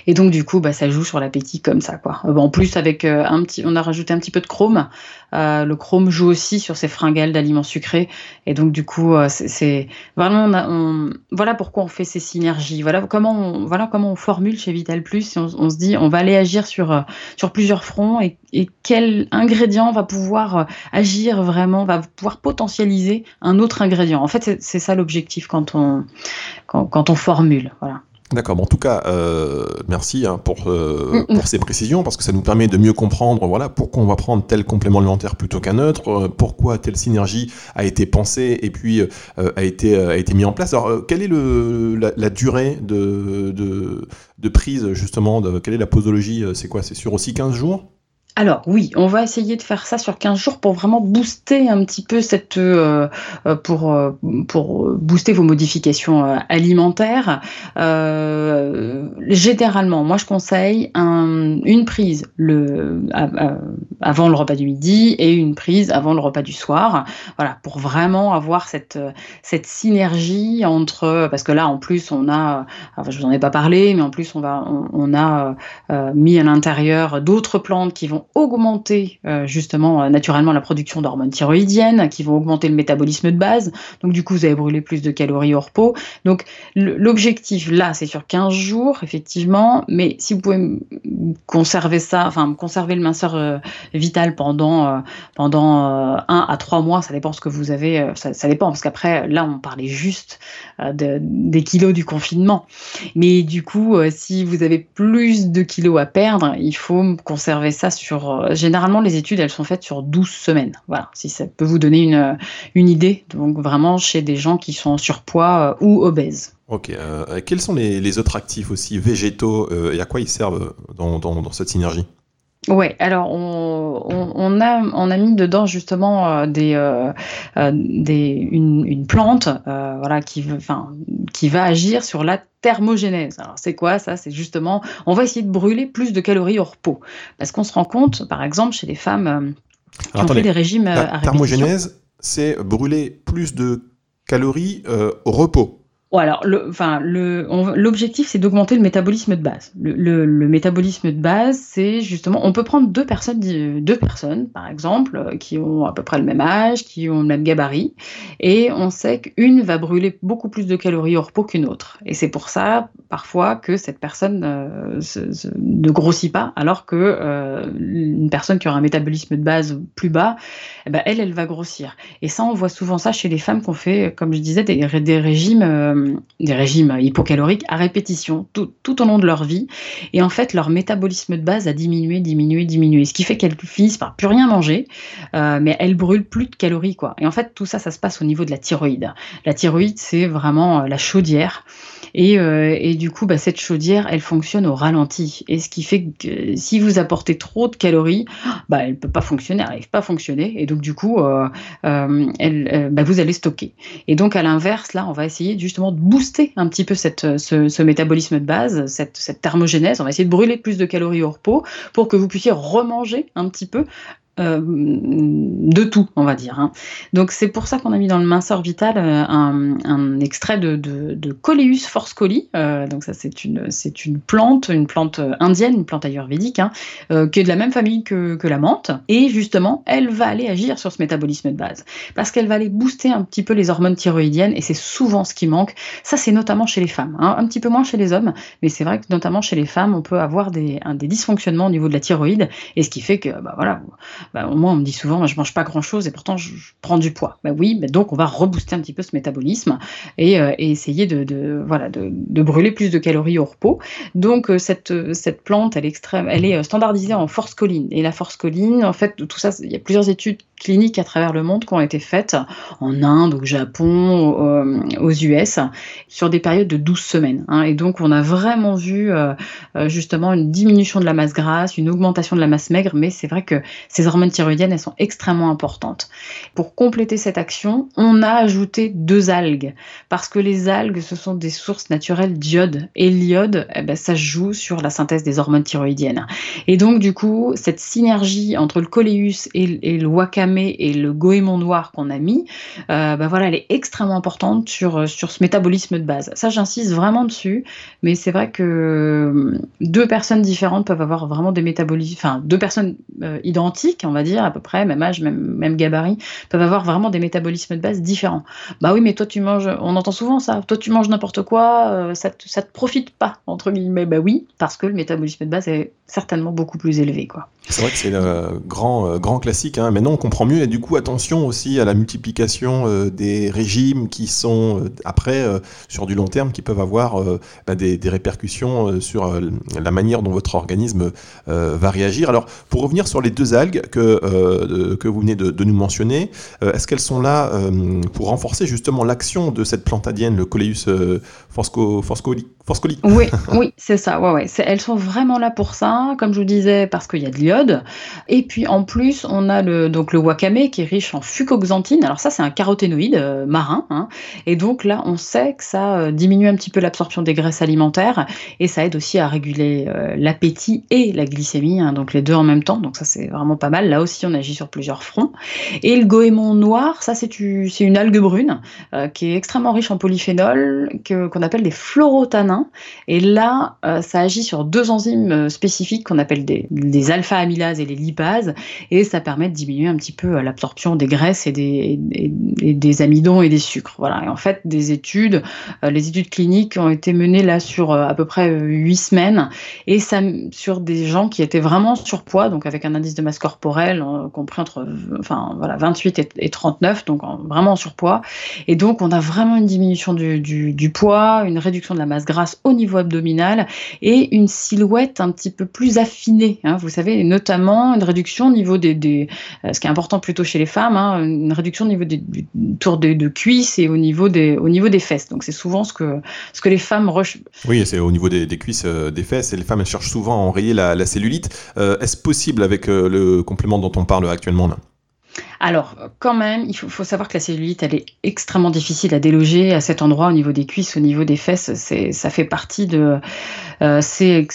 Et donc du coup, bah, ça joue sur l'appétit comme ça, quoi. Euh, en plus, avec euh, un petit, on a rajouté un petit peu de chrome. Euh, le chrome joue aussi sur ces fringales d'aliments sucrés. Et donc du coup, c'est vraiment, on voilà pourquoi on fait ces synergies. Voilà comment, on, voilà comment on formule chez Vital Plus. On, se dit, on va aller agir sur sur plusieurs fronts et, quel ingrédient va pouvoir agir vraiment, va pouvoir potentialiser un autre ingrédient. En fait, c'est ça l'objectif quand on quand on formule. Voilà. D'accord, bon, en tout cas, euh, merci hein, pour, euh, mm, mm. pour ces précisions, parce que ça nous permet de mieux comprendre voilà, pourquoi on va prendre tel complément alimentaire plutôt qu'un autre, euh, pourquoi telle synergie a été pensée et puis a, été, a été mis en place. Alors, quelle est le, la, durée de, de, de, prise, justement, de, quelle est la posologie C'est quoi C'est sur aussi 15 jours? Alors oui, on va essayer de faire ça sur 15 jours pour vraiment booster un petit peu cette euh, euh, pour euh, pour booster vos modifications alimentaires. généralement, moi je conseille une prise le avant le repas du midi et une prise avant le repas du soir. Voilà, pour vraiment avoir cette cette synergie entre parce que là en plus on a je vous en ai pas parlé, mais en plus on va on a mis à l'intérieur d'autres plantes qui vont augmenter euh, justement euh, naturellement la production d'hormones thyroïdiennes, qui vont augmenter le métabolisme de base. Donc du coup, vous allez brûler plus de calories hors pot. Donc l'objectif là, c'est sur 15 jours, effectivement, mais si vous pouvez conserver ça, enfin conserver le minceur euh, vital pendant, pendant 1 à 3 mois, ça dépend ce que vous avez, ça, dépend, parce qu'après, là, on parlait juste de, des kilos du confinement. Mais du coup, si vous avez plus de kilos à perdre, il faut conserver ça sur euh, généralement, les études, elles sont faites sur 12 semaines. Voilà, si ça peut vous donner une, une idée. Donc, vraiment chez des gens qui sont en surpoids euh, ou obèses. Ok. Euh, quels sont les, autres actifs aussi végétaux et à quoi ils servent dans, cette synergie? Ouais, alors on, on, a, on a mis dedans justement des, des, une, une plante voilà, qui, enfin, qui va agir sur la thermogénèse. Alors c'est quoi ça? C'est justement, on va essayer de brûler plus de calories hors peau. Parce qu'on se rend compte, par exemple, chez les femmes euh, qui ont fait des régimes la euh, à thermogénèse, c'est brûler plus de calories euh, au repos alors, l'objectif, c'est d'augmenter le métabolisme de base. Le, métabolisme de base, c'est justement, on peut prendre deux personnes, deux personnes, par exemple, euh, qui ont à peu près le même âge, qui ont le même gabarit, et on sait qu'une va brûler beaucoup plus de calories au repos qu'une autre. Et c'est pour ça, parfois, que cette personne euh, ne grossit pas, alors que euh, une personne qui aura un métabolisme de base plus bas, eh ben, elle, elle va grossir. Et ça, on voit souvent ça chez les femmes qui ont fait, comme je disais, des, des régimes des régimes hypocaloriques à répétition tout, tout, au long de leur vie. Et en fait, leur métabolisme de base a diminué, diminué, diminué. Ce qui fait qu'elles finissent par plus rien manger, mais elles brûlent plus de calories. Quoi. Et en fait, tout ça, ça se passe au niveau de la thyroïde. La thyroïde, c'est vraiment la chaudière. Et, et, du coup, bah, cette chaudière, elle fonctionne au ralenti. Et ce qui fait que si vous apportez trop de calories, bah, elle ne peut pas fonctionner, elle n'arrive pas à fonctionner. Et donc, du coup, euh, euh, bah, vous allez stocker. Et donc, à l'inverse, là, on va essayer justement de booster un petit peu ce, métabolisme de base, cette, cette thermogénèse. On va essayer de brûler plus de calories au repos pour que vous puissiez remanger un petit peu euh, de tout, on va dire. Hein. Donc c'est pour ça qu'on a mis dans le minceur vital euh, un, extrait de, de, Coleus forscoli. Euh, donc ça c'est une c'est une plante, une plante indienne, une plante ayurvédique, hein, qui est de la même famille que, que, la menthe. Et justement, elle va aller agir sur ce métabolisme de base parce qu'elle va aller booster un petit peu les hormones thyroïdiennes et c'est souvent ce qui manque. Ça c'est notamment chez les femmes, hein. un petit peu moins chez les hommes, mais c'est vrai que notamment chez les femmes, on peut avoir des, des dysfonctionnements au niveau de la thyroïde et ce qui fait que bah voilà bah, moi, on me dit souvent, je mange pas grand-chose et pourtant je, prends du poids. Bah oui, donc on va rebooster un petit peu ce métabolisme et, euh, essayer de, brûler plus de calories au repos. Donc euh, cette, cette plante, elle est, extrême, elle est euh, standardisée en force colline. Et la force colline, en fait, tout ça, il y a plusieurs études cliniques à travers le monde qui ont été faites en Inde, au Japon, aux US, sur des périodes de 12 semaines. Hein. Et donc on a vraiment vu justement une diminution de la masse grasse, une augmentation de la masse maigre, mais c'est vrai que ces hormones thyroïdiennes, elles sont extrêmement importantes. Pour compléter cette action, on a ajouté deux algues, parce que les algues, ce sont des sources naturelles d'iode, et l'iode, eh ben, ça joue sur la synthèse des hormones thyroïdiennes. Et donc, du coup, cette synergie entre le coléus et, le wakame et le goémon noir qu'on a mis, euh, ben voilà, elle est extrêmement importante sur, sur ce métabolisme de base. Ça, j'insiste vraiment dessus, mais c'est vrai que euh, deux personnes différentes peuvent avoir vraiment des métabolismes, enfin, deux personnes euh, identiques, on va dire, à peu près, même âge, même, même gabarit, peuvent avoir vraiment des métabolismes de base différents. Bah oui, mais toi tu manges, on entend souvent ça, toi tu manges n'importe quoi, euh, ça, te, ça te profite pas, entre guillemets. Bah oui, parce que le métabolisme de base est certainement beaucoup plus élevé, quoi. C'est vrai que c'est le grand, euh, grand classique. Hein. Maintenant, on comprend mieux. Et du coup, attention aussi à la multiplication euh, des régimes qui sont, après, sur du long terme, qui peuvent avoir bah, des, répercussions sur la manière dont votre organisme va réagir. Alors, pour revenir sur les deux algues que euh, que vous venez de, nous mentionner, euh, est-ce qu'elles sont là euh, pour renforcer justement l'action de cette plante indienne, le Coleus oui, oui, c'est ça. Ouais, ouais. Elles sont vraiment là pour ça, comme je vous disais, parce qu'il y a de l'iode. Et puis en plus, on a le, donc le wakame qui est riche en fucoxanthine. Alors ça, c'est un caroténoïde marin. Hein. Et donc là, on sait que ça diminue un petit peu l'absorption des graisses alimentaires et ça aide aussi à réguler l'appétit et la glycémie, hein, donc les deux en même temps. Donc ça, c'est vraiment pas mal. Là aussi, on agit sur plusieurs fronts. Et le goémon noir, ça c'est une algue brune euh, qui est extrêmement riche en polyphénol, qu'on appelle des fluorotanins. Et là, euh, ça agit sur deux enzymes euh, spécifiques qu'on appelle des, alpha-amylases et les lipases, et ça permet de diminuer un petit peu l'absorption des graisses et des, amidons et des sucres. Voilà. Et en fait, des études, les études cliniques ont été menées là sur à peu près huit semaines, et ça sur des gens qui étaient vraiment surpoids, donc avec un indice de masse corporelle compris entre enfin, voilà, 28 et, 39, donc vraiment en surpoids. Et donc, on a vraiment une diminution du, du, poids, une réduction de la masse grasse au niveau abdominal et une silhouette un petit peu plus affinée. Hein. vous savez, notamment une réduction au niveau des, des euh, ce qui est important plutôt chez les femmes, hein, une réduction au niveau des, du tour de, de, cuisses et au niveau des, au niveau des fesses. Donc, c'est souvent ce que, ce que les femmes recherchent. Oui, c'est au niveau des, cuisses, euh, des fesses, et les femmes elles cherchent souvent à enrayer la, cellulite. Euh, est-ce possible avec le complément dont on parle actuellement alors, quand même, il faut, savoir que la cellulite, elle est extrêmement difficile à déloger à cet endroit, au niveau des cuisses, au niveau des fesses. C'est, ça fait partie de. Euh, c'est,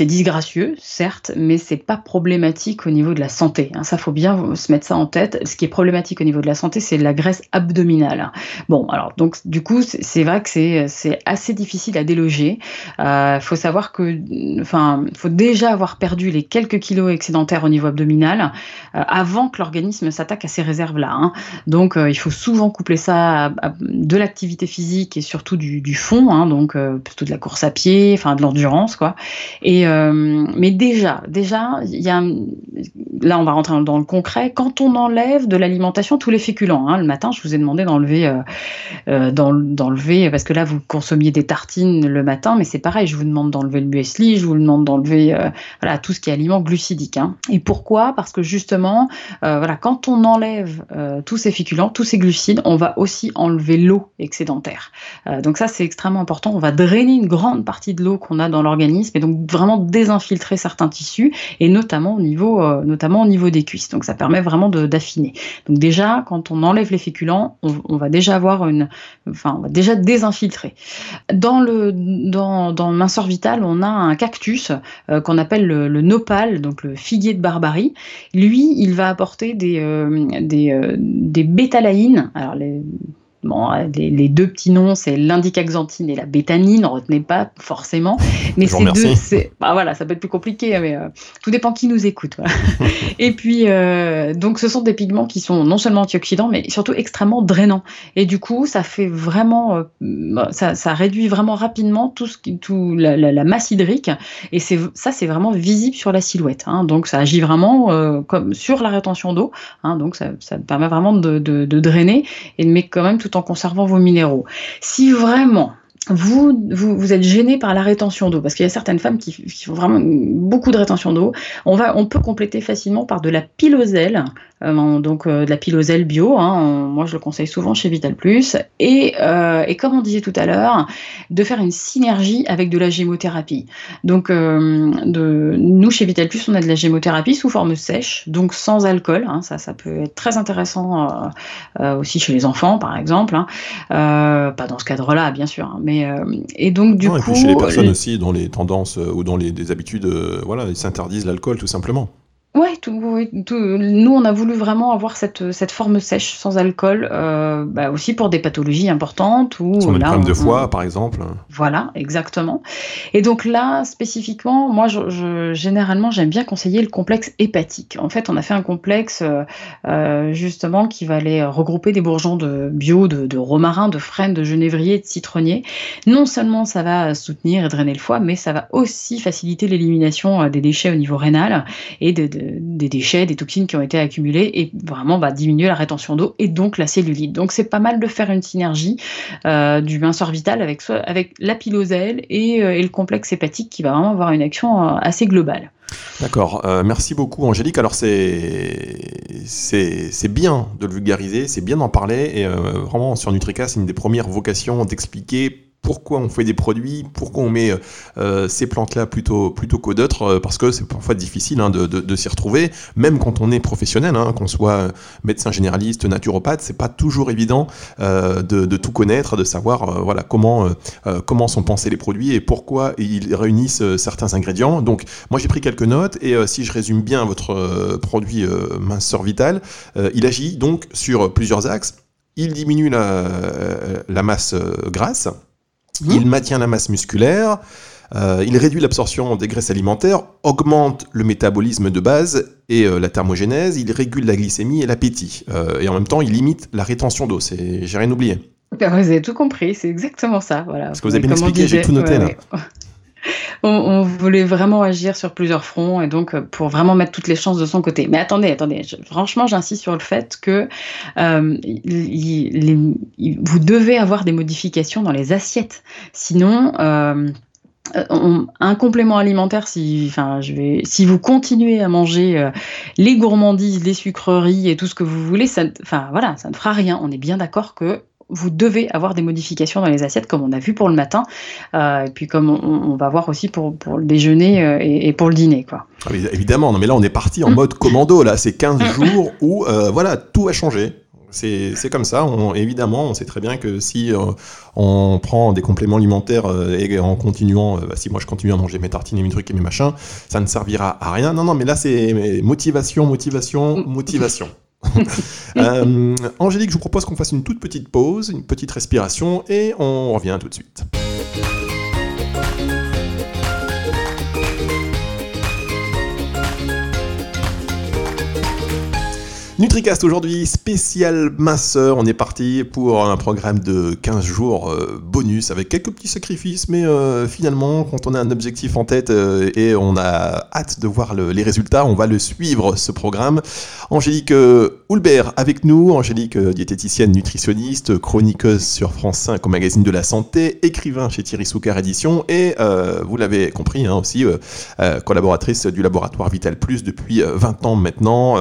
disgracieux, certes, mais c'est pas problématique au niveau de la santé. Hein. Ça, faut bien se mettre ça en tête. Ce qui est problématique au niveau de la santé, c'est la graisse abdominale. Bon, alors, donc, du coup, c'est, vrai que c'est, assez difficile à déloger. Il euh, faut savoir que. Enfin, faut déjà avoir perdu les quelques kilos excédentaires au niveau abdominal euh, avant que l'organisme s'attaque à ces réserves-là. Hein. Donc, il faut souvent coupler ça à, de l'activité physique et surtout du, fond, hein, donc plutôt de la course à pied, enfin de l'endurance, quoi. Et mais déjà, déjà, là, on va rentrer dans le concret. Quand on enlève de l'alimentation tous les féculents, hein, le matin, je vous ai demandé d'enlever, d'enlever, parce que là, vous consommiez des tartines le matin, mais c'est pareil. Je vous demande d'enlever le muesli, je vous demande d'enlever tout ce qui est aliment glucidique. Et pourquoi? Parce que justement, voilà, quand on enlève tous ces féculents, tous ces glucides, on va aussi enlever l'eau excédentaire. Euh, donc ça, c'est extrêmement important. On va drainer une grande partie de l'eau qu'on a dans l'organisme et donc vraiment désinfiltrer certains tissus et notamment au niveau, euh, des cuisses. Donc ça permet vraiment d'affiner. Donc déjà, quand on enlève les féculents, on, va déjà avoir une, enfin, on va déjà désinfiltrer. Dans le, dans, dans minceur vital, on a un cactus euh, qu'on appelle le, le, nopal, donc le figuier de Barbarie. Lui, il va apporter des, des, des bétalaïnes. Alors les Bon, les, deux petits noms, c'est l'indicaxanthine et la bétanine, retenez pas forcément. Mais ces deux, c'est, bah voilà, ça peut être plus compliqué, mais euh, tout dépend qui nous écoute. et puis, euh, donc, ce sont des pigments qui sont non seulement antioxydants, mais surtout extrêmement drainants. Et du coup, ça fait vraiment, euh, bah, ça, ça, réduit vraiment rapidement tout ce qui, tout la, la, masse hydrique. Et c'est ça, c'est vraiment visible sur la silhouette. Hein. Donc, ça agit vraiment comme sur la rétention d'eau. Hein. Donc, ça, ça permet vraiment de, de, de drainer et de mettre quand même tout en conservant vos minéraux. Si vraiment vous, vous, êtes gêné par la rétention d'eau, parce qu'il y a certaines femmes qui, font vraiment beaucoup de rétention d'eau. On, on peut compléter facilement par de la piloselle, euh, donc euh, de la piloselle bio. Hein, moi, je le conseille souvent chez Vital Plus. Et, euh, et, comme on disait tout à l'heure, de faire une synergie avec de la gémothérapie. Donc, de, nous, chez Vital Plus, on a de la gémothérapie sous forme sèche, donc sans alcool. Hein, ça, ça peut être très intéressant aussi chez les enfants, par exemple. Hein. pas dans ce cadre-là, bien sûr, mais et donc du coup, et puis chez les personnes aussi dont les tendances ou dont les des habitudes, voilà, ils s'interdisent l'alcool tout simplement. Ouais, tout, nous on a voulu vraiment avoir cette, cette forme sèche sans alcool, euh, bah aussi pour des pathologies importantes ou là, de foie par exemple. Voilà, exactement. Et donc là spécifiquement, moi je, généralement j'aime bien conseiller le complexe hépatique. En fait, on a fait un complexe euh, euh, justement qui va aller regrouper des bourgeons de bio, de, de romarin, de frêne, de genévrier, de citronnier. Non seulement ça va soutenir et drainer le foie, mais ça va aussi faciliter l'élimination des déchets au niveau rénal et de des déchets, des toxines qui ont été accumulées et vraiment va diminuer la rétention d'eau et donc la cellulite. Donc c'est pas mal de faire une synergie euh, du minceur vital avec, avec la piloselle euh, et, le complexe hépatique qui va vraiment avoir une action euh, assez globale. D'accord, merci beaucoup Angélique. Alors c'est c'est bien de le vulgariser, c'est bien d'en parler et vraiment sur Nutrica c'est une des premières vocations d'expliquer pourquoi on fait des produits, pourquoi on met euh, ces plantes-là plutôt, plutôt que d'autres, euh, parce que c'est parfois difficile hein, de, de, s'y retrouver, même quand on est professionnel, hein, qu'on soit médecin généraliste, naturopathe, c'est pas toujours évident euh, de, de, tout connaître, de savoir voilà comment comment sont pensés les produits et pourquoi ils réunissent certains ingrédients. Donc moi j'ai pris quelques notes et si je résume bien votre produit minceur vital, il agit donc sur plusieurs axes. Il diminue la, la masse grasse, Mmh. Il maintient la masse musculaire, euh, il réduit l'absorption des graisses alimentaires, augmente le métabolisme de base et euh, la thermogénèse, il régule la glycémie et l'appétit. Euh, et en même temps, il limite la rétention d'eau. J'ai rien oublié. Vous avez tout compris, c'est exactement ça. Voilà. Parce que vous avez bien expliqué, j'ai tout noté là. On, voulait vraiment agir sur plusieurs fronts et donc euh, pour vraiment mettre toutes les chances de son côté. Mais attendez, attendez, franchement, j'insiste sur le fait que euh, vous devez avoir des modifications dans les assiettes. Sinon, euh, un complément alimentaire, si, enfin, je vais, si vous continuez à manger les gourmandises, les sucreries et tout ce que vous voulez, enfin, voilà, ça ne fera rien. On est bien d'accord que vous devez avoir des modifications dans les assiettes, comme on a vu pour le matin, euh, et puis comme on, va voir aussi pour, pour le déjeuner euh, et, pour le dîner. Quoi. Ah évidemment, non, mais là on est parti en mm. mode commando, là c'est 15 mm. jours où euh, voilà, tout a changé. C'est comme ça, on, évidemment, on sait très bien que si on prend des compléments alimentaires et en continuant, bah, si moi je continue à manger mes tartines et mes trucs et mes machins, ça ne servira à rien. Non, non, mais là c'est motivation, motivation, mm. motivation. Euh, Angélique, je vous propose qu'on fasse une toute petite pause, une petite respiration, et on revient tout de suite. NutriCast aujourd'hui, spécial masseur. On est parti pour un programme de 15 jours euh, bonus avec quelques petits sacrifices, mais euh, finalement, quand on a un objectif en tête euh, et on a hâte de voir les résultats, on va le suivre ce programme. Angélique Houlbert avec nous, Angélique diététicienne nutritionniste, chroniqueuse sur France 5 au magazine de la santé, écrivain chez Thierry Soucar Édition et vous l'avez compris hein, aussi collaboratrice du laboratoire Vital Plus depuis 20 ans maintenant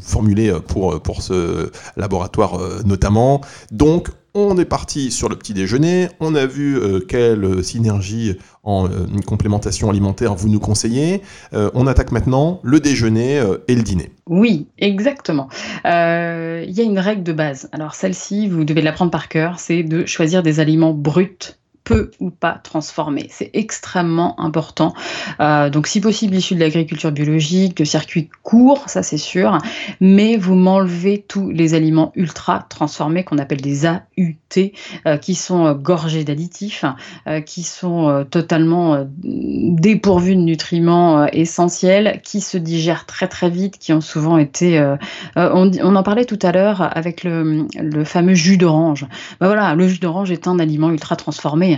formulé euh, pour, euh, pour ce laboratoire euh, notamment. Donc, on est parti sur le petit déjeuner, on a vu quelle synergie en complémentation alimentaire vous nous conseillez. on attaque maintenant le déjeuner et le dîner. Oui, exactement. Il y a une règle de base. Alors celle-ci, vous devez l'apprendre par cœur, c'est de choisir des aliments bruts peu ou pas transformé. C'est extrêmement important. Euh, donc, si possible, issu de l'agriculture biologique, de circuits courts, ça c'est sûr, mais vous m'enlevez tous les aliments ultra transformés qu'on appelle des AUT, euh, qui sont euh, gorgés d'additifs, qui sont totalement dépourvus de nutriments essentiels, qui se digèrent très très vite, qui ont souvent été... On, en parlait tout à l'heure avec le, le, fameux jus d'orange. Ben voilà, le jus d'orange est un aliment ultra transformé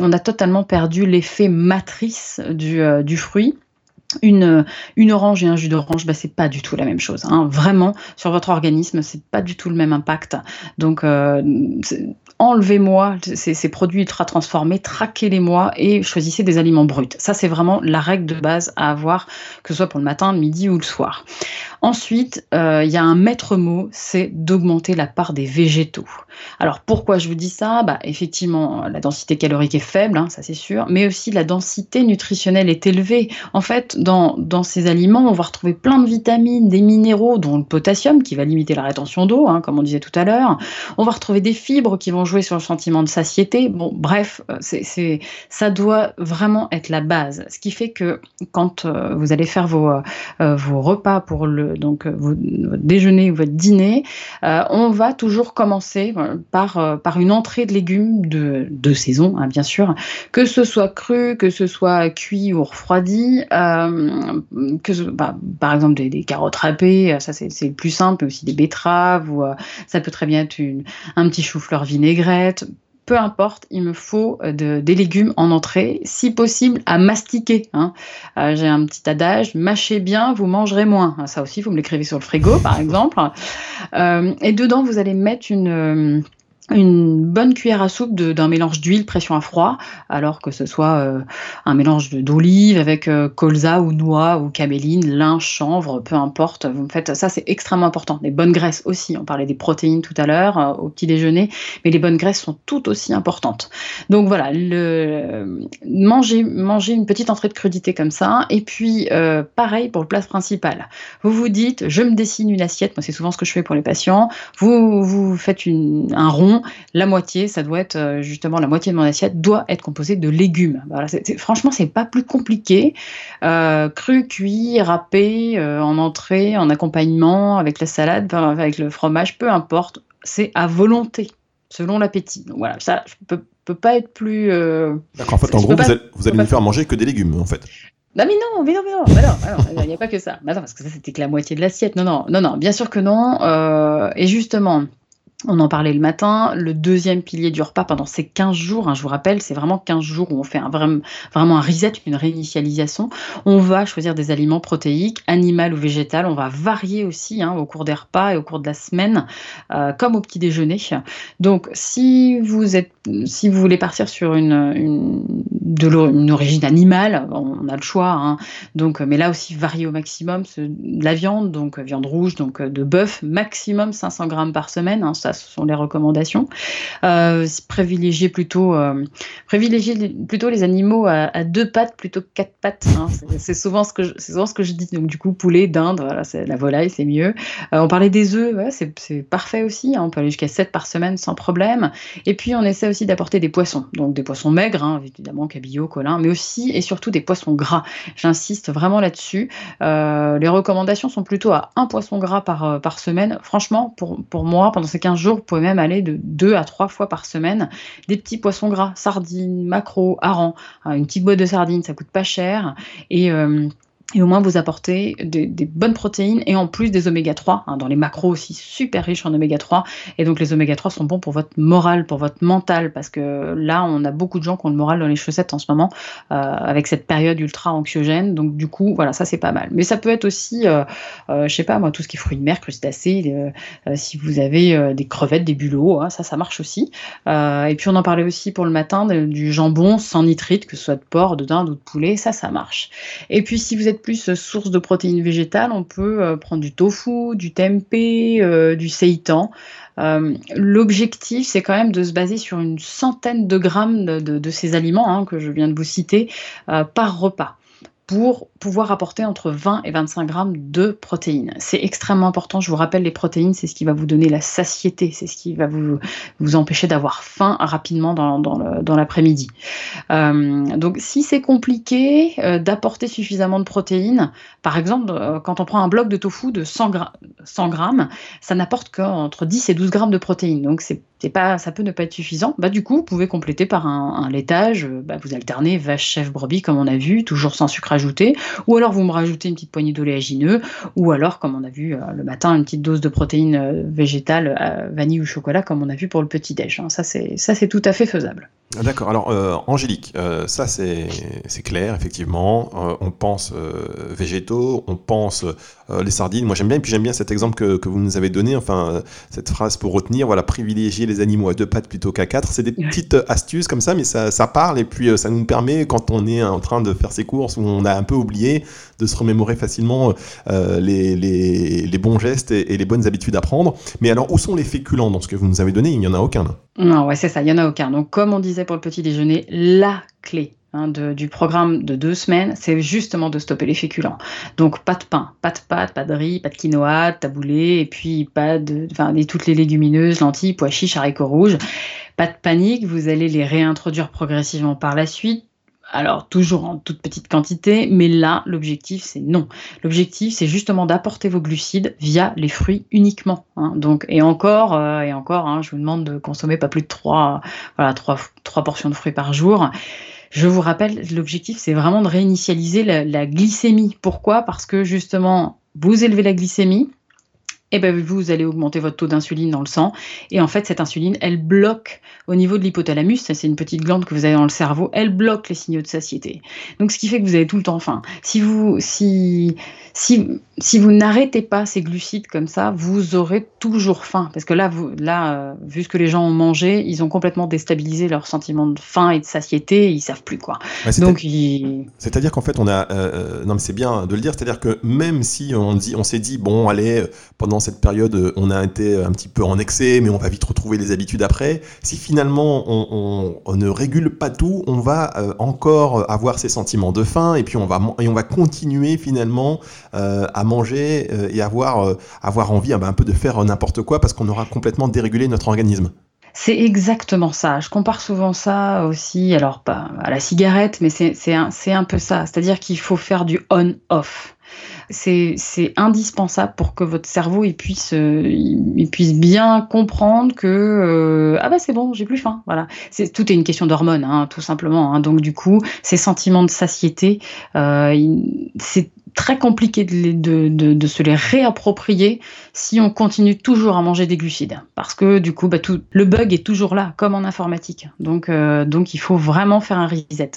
on a totalement perdu l'effet matrice du, euh, fruit. Une, orange et un jus d'orange, bah, c'est pas du tout la même chose. Hein. Vraiment, sur votre organisme, c'est pas du tout le même impact. Donc, euh, enlevez-moi ces, produits ultra transformés, traquez-les-moi et choisissez des aliments bruts. Ça, c'est vraiment la règle de base à avoir, que ce soit pour le matin, le midi ou le soir. Ensuite, euh, il y a un maître mot, c'est d'augmenter la part des végétaux. Alors pourquoi je vous dis ça? Bah, Effectivement, la densité calorique est faible, hein, ça c'est sûr, mais aussi la densité nutritionnelle est élevée. En fait, dans, ces aliments, on va retrouver plein de vitamines, des minéraux, dont le potassium qui va limiter la rétention d'eau, hein, comme on disait tout à l'heure. On va retrouver des fibres qui vont jouer sur le sentiment de satiété. Bon, bref, euh, ça doit vraiment être la base. Ce qui fait que quand euh, vous allez faire vos, vos repas pour le donc euh, votre déjeuner ou votre dîner, euh, on va toujours commencer euh, par, par une entrée de légumes de, de saison, hein, bien sûr, que ce soit cru, que ce soit cuit ou refroidi, bah, par exemple des, carottes râpées, ça c'est le plus simple, mais aussi des betteraves, ou ça peut très bien être un petit chou-fleur vinaigrette, peu importe, il me faut euh, des légumes en entrée, si possible à mastiquer. Hein. Euh, j'ai un petit adage, mâchez bien, vous mangerez moins. Ça aussi, vous me l'écrivez sur le frigo, par exemple. Euh, et dedans, vous allez mettre une une bonne cuillère à soupe d'un mélange d'huile pression à froid, alors que ce soit euh, un mélange d'olive avec euh, colza ou noix ou caméline, lin, chanvre, peu importe. Vous me faites ça, c'est extrêmement important. Les bonnes graisses aussi. On parlait des protéines tout à l'heure euh, au petit déjeuner, mais les bonnes graisses sont tout aussi importantes. Donc voilà, le, manger, une petite entrée de crudité comme ça, et puis pareil pour le plat principal. Vous vous dites, je me dessine une assiette. Moi, c'est souvent ce que je fais pour les patients. Vous vous faites un rond la moitié, ça doit être euh, justement la moitié de mon assiette doit être composée de légumes. Voilà, c'est, franchement, c'est pas plus compliqué. Euh, cru, cuit, râpé, euh, en entrée, en accompagnement, avec la salade, avec le fromage, peu importe. C'est à volonté, selon l'appétit. Donc voilà, ça, je peux, peux pas être plus. D'accord. En fait, en gros, vous, allez, nous faire manger que des légumes, en fait. Bah mais non, mais non, mais non, bah non, il n'y a pas que ça. Bah parce que ça c'était que la moitié de l'assiette. Non, non, non, non, bien sûr que non. et justement, on en parlait le matin. Le deuxième pilier du repas pendant ces 15 jours, hein, je vous rappelle, c'est vraiment 15 jours où on fait vraiment, un reset, une réinitialisation. On va choisir des aliments protéiques, animal ou végétal. On va varier aussi hein, au cours des repas et au cours de la semaine, euh, comme au petit déjeuner. Donc, si vous, êtes, si vous voulez partir sur une, origine animale, on a le choix. Hein. donc, mais là aussi, varier au maximum. De la viande, donc viande rouge, donc de bœuf, maximum 500 grammes par semaine. Ce sont les recommandations. Euh, privilégier plutôt, euh, privilégier plutôt les animaux à, deux pattes plutôt que quatre pattes. Hein. C'est souvent ce que je, c'est souvent ce que je dis. Donc du coup, poulet, dinde, voilà, la volaille, c'est mieux. Euh, on parlait des œufs, c'est parfait aussi. Hein. on peut aller jusqu'à 7 par semaine sans problème. Et puis on essaie aussi d'apporter des poissons, donc des poissons maigres, hein, évidemment cabillaud, colin, mais aussi et surtout des poissons gras. J'insiste vraiment là-dessus. Les recommandations sont plutôt à un poisson gras par, par semaine. Franchement, pour, pour moi, pendant ces 15 jours, vous pouvez même aller de deux à trois fois par semaine. Des petits poissons gras, sardines, maquereaux, harengs. Une petite boîte de sardines, ça coûte pas cher. Euh, et au moins vous apportez des, bonnes protéines et en plus des oméga 3, hein, dans les macros aussi super riches en oméga 3. Et donc les oméga 3 sont bons pour votre morale, pour votre mental, parce que là on a beaucoup de gens qui ont le moral dans les chaussettes en ce moment, euh, avec cette période ultra anxiogène. Donc du coup, voilà, ça c'est pas mal. Mais ça peut être aussi, euh, euh, je sais pas moi, tout ce qui est fruits de mer, crustacés, si vous avez des crevettes, des bulots, hein, ça ça marche aussi. et puis on en parlait aussi pour le matin, du jambon sans nitrite, que ce soit de porc, de dinde ou de poulet, ça ça marche. Et puis si vous êtes plus source de protéines végétales, on peut euh, prendre du tofu, du tempeh, euh, du seitan. Euh, l'objectif, c'est quand même de se baser sur une centaine de grammes de, ces aliments hein, que je viens de vous citer par repas pour pouvoir apporter entre 20 et 25 grammes de protéines. C'est extrêmement important. Je vous rappelle, les protéines, c'est ce qui va vous donner la satiété, c'est ce qui va vous, empêcher d'avoir faim rapidement dans, l'après-midi. Euh, donc, si c'est compliqué euh, d'apporter suffisamment de protéines, par exemple, euh, quand on prend un bloc de tofu de 100, 100 grammes, ça n'apporte qu'entre 10 et 12 grammes de protéines. Donc, c'est pas, ça peut ne pas être suffisant. Bah, du coup, vous pouvez compléter par un, laitage. Bah, vous alternez vache, chèvre, brebis, comme on a vu, toujours sans sucre ajouté ou alors vous me rajoutez une petite poignée d'oléagineux, ou alors, comme on a vu euh, le matin, une petite dose de protéines euh, végétales, euh, vanille ou chocolat, comme on a vu pour le petit-déj. Hein. Ça, c'est tout à fait faisable. D'accord. Alors, Angélique, ça c'est clair, effectivement. on pense végétaux, on pense les sardines. Moi j'aime bien, et puis j'aime bien cet exemple que, que, vous nous avez donné, enfin, cette phrase pour retenir, voilà, privilégier les animaux à deux pattes plutôt qu'à quatre. C'est des petites astuces comme ça, mais ça, ça parle, et puis ça nous permet, quand on est en train de faire ses courses, où on a un peu oublié, de se remémorer facilement euh, les, les, bons gestes et, les bonnes habitudes à prendre. Mais alors, où sont les féculents dans ce que vous nous avez donné? Il n'y en a aucun. Non, ouais, c'est ça, il n'y en a aucun. Donc, comme on disait pour le petit déjeuner, la clé hein, du programme de deux semaines, c'est justement de stopper les féculents. Donc pas de pain, pas de pâtes, pas de riz, pas de quinoa, de taboulé, et puis pas de, enfin, toutes les légumineuses, lentilles, pois chiches, haricots rouges. Pas de panique, vous allez les réintroduire progressivement par la suite alors toujours en toute petite quantité, mais là l'objectif c'est non. L'objectif c'est justement d'apporter vos glucides via les fruits uniquement. Hein. Donc et encore euh, et encore, hein, je vous demande de consommer pas plus de 3, voilà, portions de fruits par jour. Je vous rappelle, l'objectif c'est vraiment de réinitialiser la glycémie. Pourquoi? Parce que justement vous élevez la glycémie, et eh ben vous allez augmenter votre taux d'insuline dans le sang. Et en fait, cette insuline, elle bloque au niveau de l'hypothalamus, c'est une petite glande que vous avez dans le cerveau, elle bloque les signaux de satiété. Donc ce qui fait que vous avez tout le temps faim. Si vous, si, si, si vous n'arrêtez pas ces glucides comme ça, vous aurez toujours faim. Parce que là, vous, là euh, vu ce que les gens ont mangé, ils ont complètement déstabilisé leur sentiment de faim et de satiété, et ils savent plus quoi. Donc, c'est-à-dire qu'en fait, on a, euh, euh, non mais c'est bien de le dire, c'est-à-dire que même si on dit, on s'est dit, bon, allez, pendant cette période, on a été un petit peu en excès, mais on va vite retrouver les habitudes après. Si finalement on, on, ne régule pas tout, on va encore avoir ces sentiments de faim, et puis on va, et on va continuer finalement à manger et avoir, avoir envie ah ben, un peu de faire n'importe quoi parce qu'on aura complètement dérégulé notre organisme. C'est exactement ça. Je compare souvent ça aussi, alors pas à la cigarette, mais c'est un, un peu ça. C'est-à-dire qu'il faut faire du on-off. C'est indispensable pour que votre cerveau il puisse, euh, il puisse bien comprendre que euh, ah bah c'est bon, j'ai plus faim. Voilà, c'est tout est une question d'hormones, hein, tout simplement. Hein. Donc du coup, ces sentiments de satiété, euh, c'est très compliqué de, de, se les réapproprier si on continue toujours à manger des glucides. Parce que du coup, bah, tout, le bug est toujours là, comme en informatique. Donc, donc il faut vraiment faire un reset.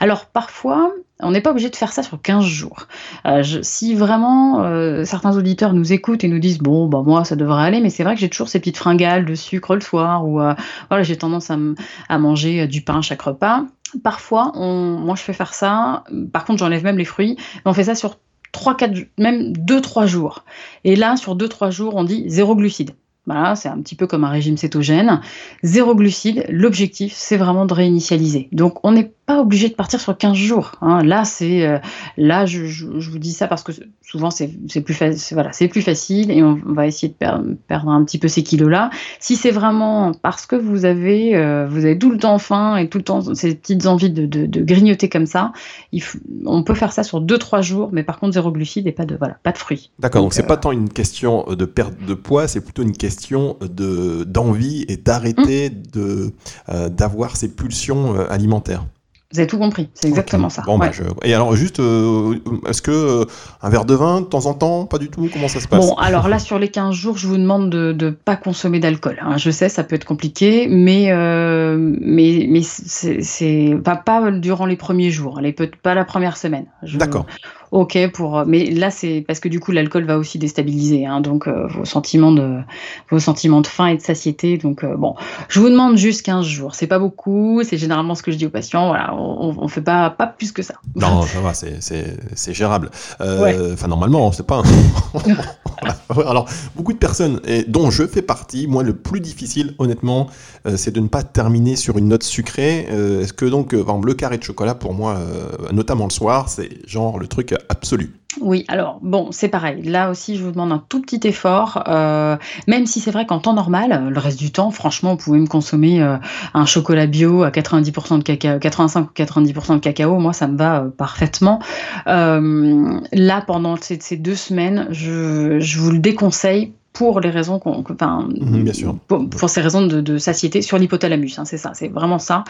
Alors parfois, on n'est pas obligé de faire ça sur 15 jours. Euh, si vraiment euh, certains auditeurs nous écoutent et nous disent bon bah moi ça devrait aller, mais c'est vrai que j'ai toujours ces petites fringales de sucre le soir ou voilà j'ai tendance à, manger du pain chaque repas. Parfois, on, moi je fais faire ça. Par contre, j'enlève même les fruits. On fait ça sur 3, 4, même 2-3 jours. Et là, sur 2-3 jours, on dit zéro glucide. Voilà, c'est un petit peu comme un régime cétogène. Zéro glucide, l'objectif, c'est vraiment de réinitialiser. Donc, on n'est pas obligé de partir sur 15 jours. Hein. Là, c'est euh, là, je, je, vous dis ça parce que souvent c'est plus facile. Voilà, c'est plus facile et on va essayer de perdre, perdre un petit peu ces kilos-là. Si c'est vraiment parce que vous avez euh, vous avez tout le temps faim et tout le temps ces petites envies de, de, de grignoter comme ça, il on peut faire ça sur 2-3 jours, mais par contre zéro glucide et pas de voilà, pas de fruits. D'accord. Donc c'est euh, pas tant une question de perte de poids, c'est plutôt une question de d'envie et d'arrêter mmh. de d'avoir ces pulsions alimentaires. Vous avez tout compris, c'est exactement ça. Bon, bah, Et alors, juste, euh, est-ce que euh, un verre de vin de temps en temps Pas du tout Comment ça se passe? Bon, alors là, sur les 15 jours, je vous demande de ne pas consommer d'alcool. Hein. Je sais, ça peut être compliqué, mais, euh, mais, mais c'est pas, pas durant les premiers jours, les, pas la première semaine. D'accord ok pour. Euh, mais là, c'est parce que du coup, l'alcool va aussi déstabiliser, hein, donc euh, vos sentiments de vos sentiments de faim et de satiété. Donc euh, bon, je vous demande juste 15 jours. C'est pas beaucoup. C'est généralement ce que je dis aux patients. Voilà, on, on fait pas pas plus que ça. Non, ça va, c'est gérable. Enfin, normalement, c'est pas. Alors, beaucoup de personnes, et dont je fais partie, moi, le plus difficile, honnêtement, c'est de ne pas terminer sur une note sucrée. Est-ce que donc, par exemple, le carré de chocolat, pour moi, notamment le soir, c'est genre le truc absolu. Oui, alors bon, c'est pareil. Là aussi, je vous demande un tout petit effort, euh, même si c'est vrai qu'en temps normal, le reste du temps, franchement, vous pouvez me consommer euh, un chocolat bio à 90% de cacao, 85 ou 90% de cacao, moi, ça me va euh, parfaitement. là, pendant ces, deux semaines, je vous le déconseille pour les raisons qu'on, enfin, mhm, bien sûr. Pour, ces raisons de, satiété sur l'hypothalamus, hein, c'est ça, c'est vraiment ça.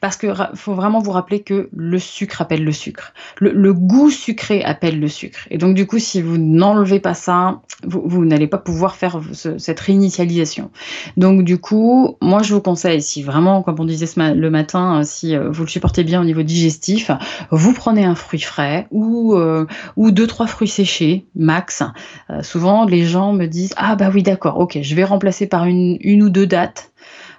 Parce que faut vraiment vous rappeler que le sucre appelle le sucre, le, goût sucré appelle le sucre. Et donc du coup, si vous n'enlevez pas ça, vous, n'allez pas pouvoir faire cette réinitialisation. Donc du coup, moi je vous conseille, si vraiment, comme on disait le matin, euh, si euh, vous le supportez bien au niveau digestif, vous prenez un fruit frais ou euh, ou deux trois fruits séchés max. souvent, les gens me disent ah bah oui, d'accord, ok, je vais remplacer par une, une ou deux dates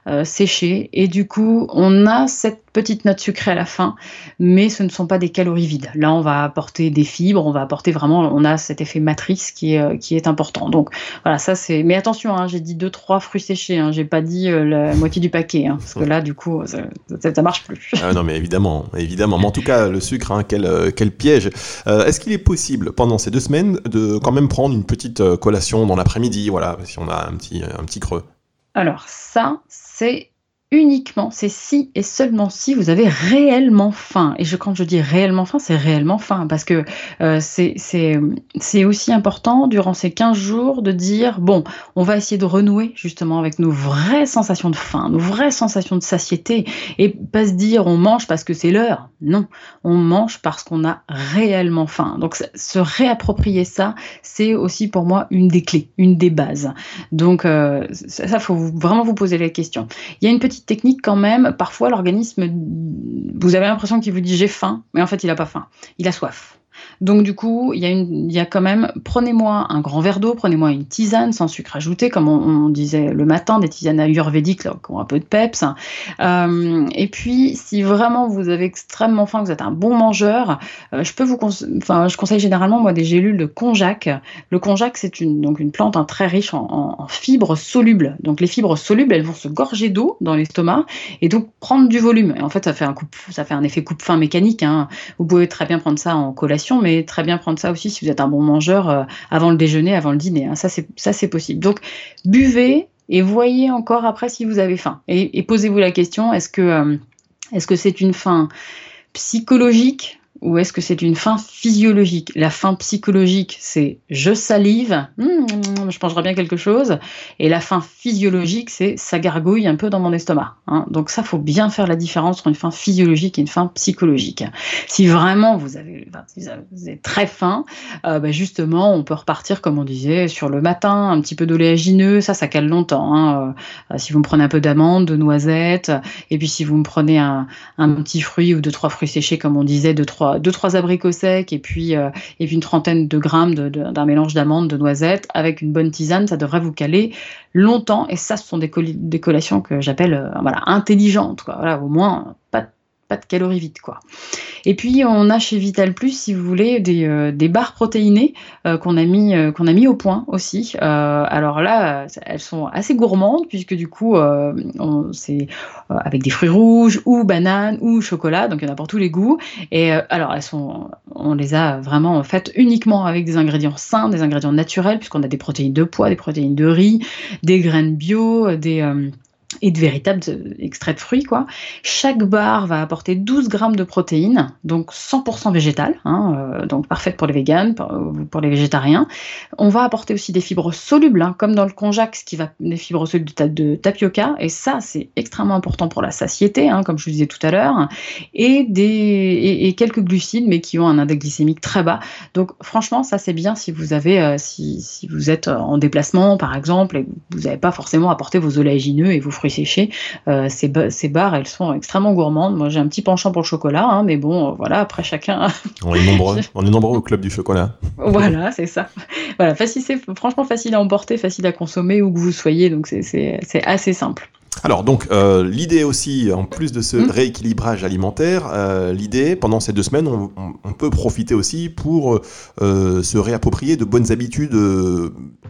euh, séchées. Et du coup, on a cette petite note sucrée à la fin, mais ce ne sont pas des calories vides. Là, on va apporter des fibres, on va apporter vraiment, on a cet effet matrice qui est, euh, qui est important. Donc voilà, ça c'est. Mais attention, hein, j'ai dit deux trois fruits séchés, hein, j'ai pas dit euh, la moitié du paquet, hein, parce que là, du coup, ça, ça, marche plus. Ah non, mais évidemment, évidemment. Mais en tout cas, le sucre, quel, quel piège. Est-ce qu'il est possible pendant ces deux semaines de quand même prendre une petite collation dans l'après-midi, voilà, si on a un petit, un petit creux? Alors ça, c'est uniquement, c'est si et seulement si vous avez réellement faim. Et je, quand je dis réellement faim, c'est réellement faim, parce que euh, c'est aussi important durant ces 15 jours de dire, bon, on va essayer de renouer justement avec nos vraies sensations de faim, nos vraies sensations de satiété, et pas se dire on mange parce que c'est l'heure. Non, on mange parce qu'on a réellement faim. Donc se réapproprier ça, c'est aussi pour moi une des clés, une des bases. Donc euh, ça, faut vraiment vous poser la question. Il y a une petite technique quand même. Parfois, l'organisme, vous avez l'impression qu'il vous dit j'ai faim, mais en fait, il n'a pas faim. Il a soif. Donc du coup, il y, a quand même, prenez-moi un grand verre d'eau, prenez-moi une tisane sans sucre ajouté, comme on, disait le matin, des tisanes ayurvédiques là, qui ont un peu de peps. Euh, et puis, si vraiment vous avez extrêmement faim, que vous êtes un bon mangeur, euh, je peux vous, conseille généralement moi des gélules de konjac. Le konjac, c'est une donc une plante hein, très riche en, fibres solubles. Donc les fibres solubles, elles vont se gorger d'eau dans l'estomac et donc prendre du volume. En fait, ça fait un effet coupe-faim mécanique. Hein. Vous pouvez très bien prendre ça en collation, mais très bien prendre ça aussi si vous êtes un bon mangeur euh, avant le déjeuner, avant le dîner. Hein. Ça, c'est possible. Donc, buvez et voyez encore après si vous avez faim. Et, posez-vous la question est-ce que euh, est-ce que c'est une faim psychologique ou est-ce que c'est une faim physiologique? La faim psychologique, c'est je salive, hmm, je mangerai bien quelque chose. Et la faim physiologique, c'est ça gargouille un peu dans mon estomac. Hein. Donc ça, faut bien faire la différence entre une faim physiologique et une faim psychologique. Si vraiment vous avez, vous êtes très faim, euh, bah, justement, on peut repartir, comme on disait, sur le matin, un petit peu d'oléagineux, ça, ça cale longtemps. Hein. Euh, si vous me prenez un peu d'amandes, de noisettes, et puis si vous me prenez un, un petit fruit ou deux, trois fruits séchés, comme on disait, de trois deux trois abricots secs et puis euh, et une trentaine de grammes d'un mélange d'amandes, de noisettes avec une bonne tisane, ça devrait vous caler longtemps. Et ça, ce sont des, collations que j'appelle euh, intelligentes. Voilà, au moins pas pas de calories vides quoi. Et puis on a chez Vital Plus, si vous voulez, des, euh, des barres protéinées euh, qu'on a mis euh, qu'on a mis au point aussi. alors là, elles sont assez gourmandes puisque du coup c'est avec des fruits rouges ou bananes ou chocolat, donc il y en a pour tous les goûts. Et alors elles sont, on les a vraiment faites uniquement avec des ingrédients sains, des ingrédients naturels puisqu'on a des protéines de pois, des protéines de riz, des graines bio, des et de véritables extraits de fruits. Quoi. Chaque barre va apporter 12 grammes de protéines, donc 100% végétales, hein, euh, donc parfaite pour les véganes, pour, les végétariens. On va apporter aussi des fibres solubles, hein, comme dans le konjac, qui va des fibres solubles de, tapioca, et ça c'est extrêmement important pour la satiété, hein, comme je vous disais tout à l'heure, et, et, quelques glucides, mais qui ont un index glycémique très bas. Donc franchement, ça c'est bien si vous avez, euh, si, si, vous êtes en déplacement par exemple, et vous n'avez pas forcément apporté vos oléagineux et vos fruits séchés. Euh, ces, ces, barres, elles sont extrêmement gourmandes. Moi, j'ai un petit penchant pour le chocolat, hein, mais bon, euh, voilà, après chacun. on est nombreux, on est nombreux au club du chocolat. voilà, c'est ça. Voilà, facile, c'est franchement facile à emporter, facile à consommer où que vous soyez, donc c'est assez simple. Alors donc euh, l'idée aussi, en plus de ce mmh. rééquilibrage alimentaire, l'idée pendant ces deux semaines, on, peut profiter aussi pour se réapproprier de bonnes habitudes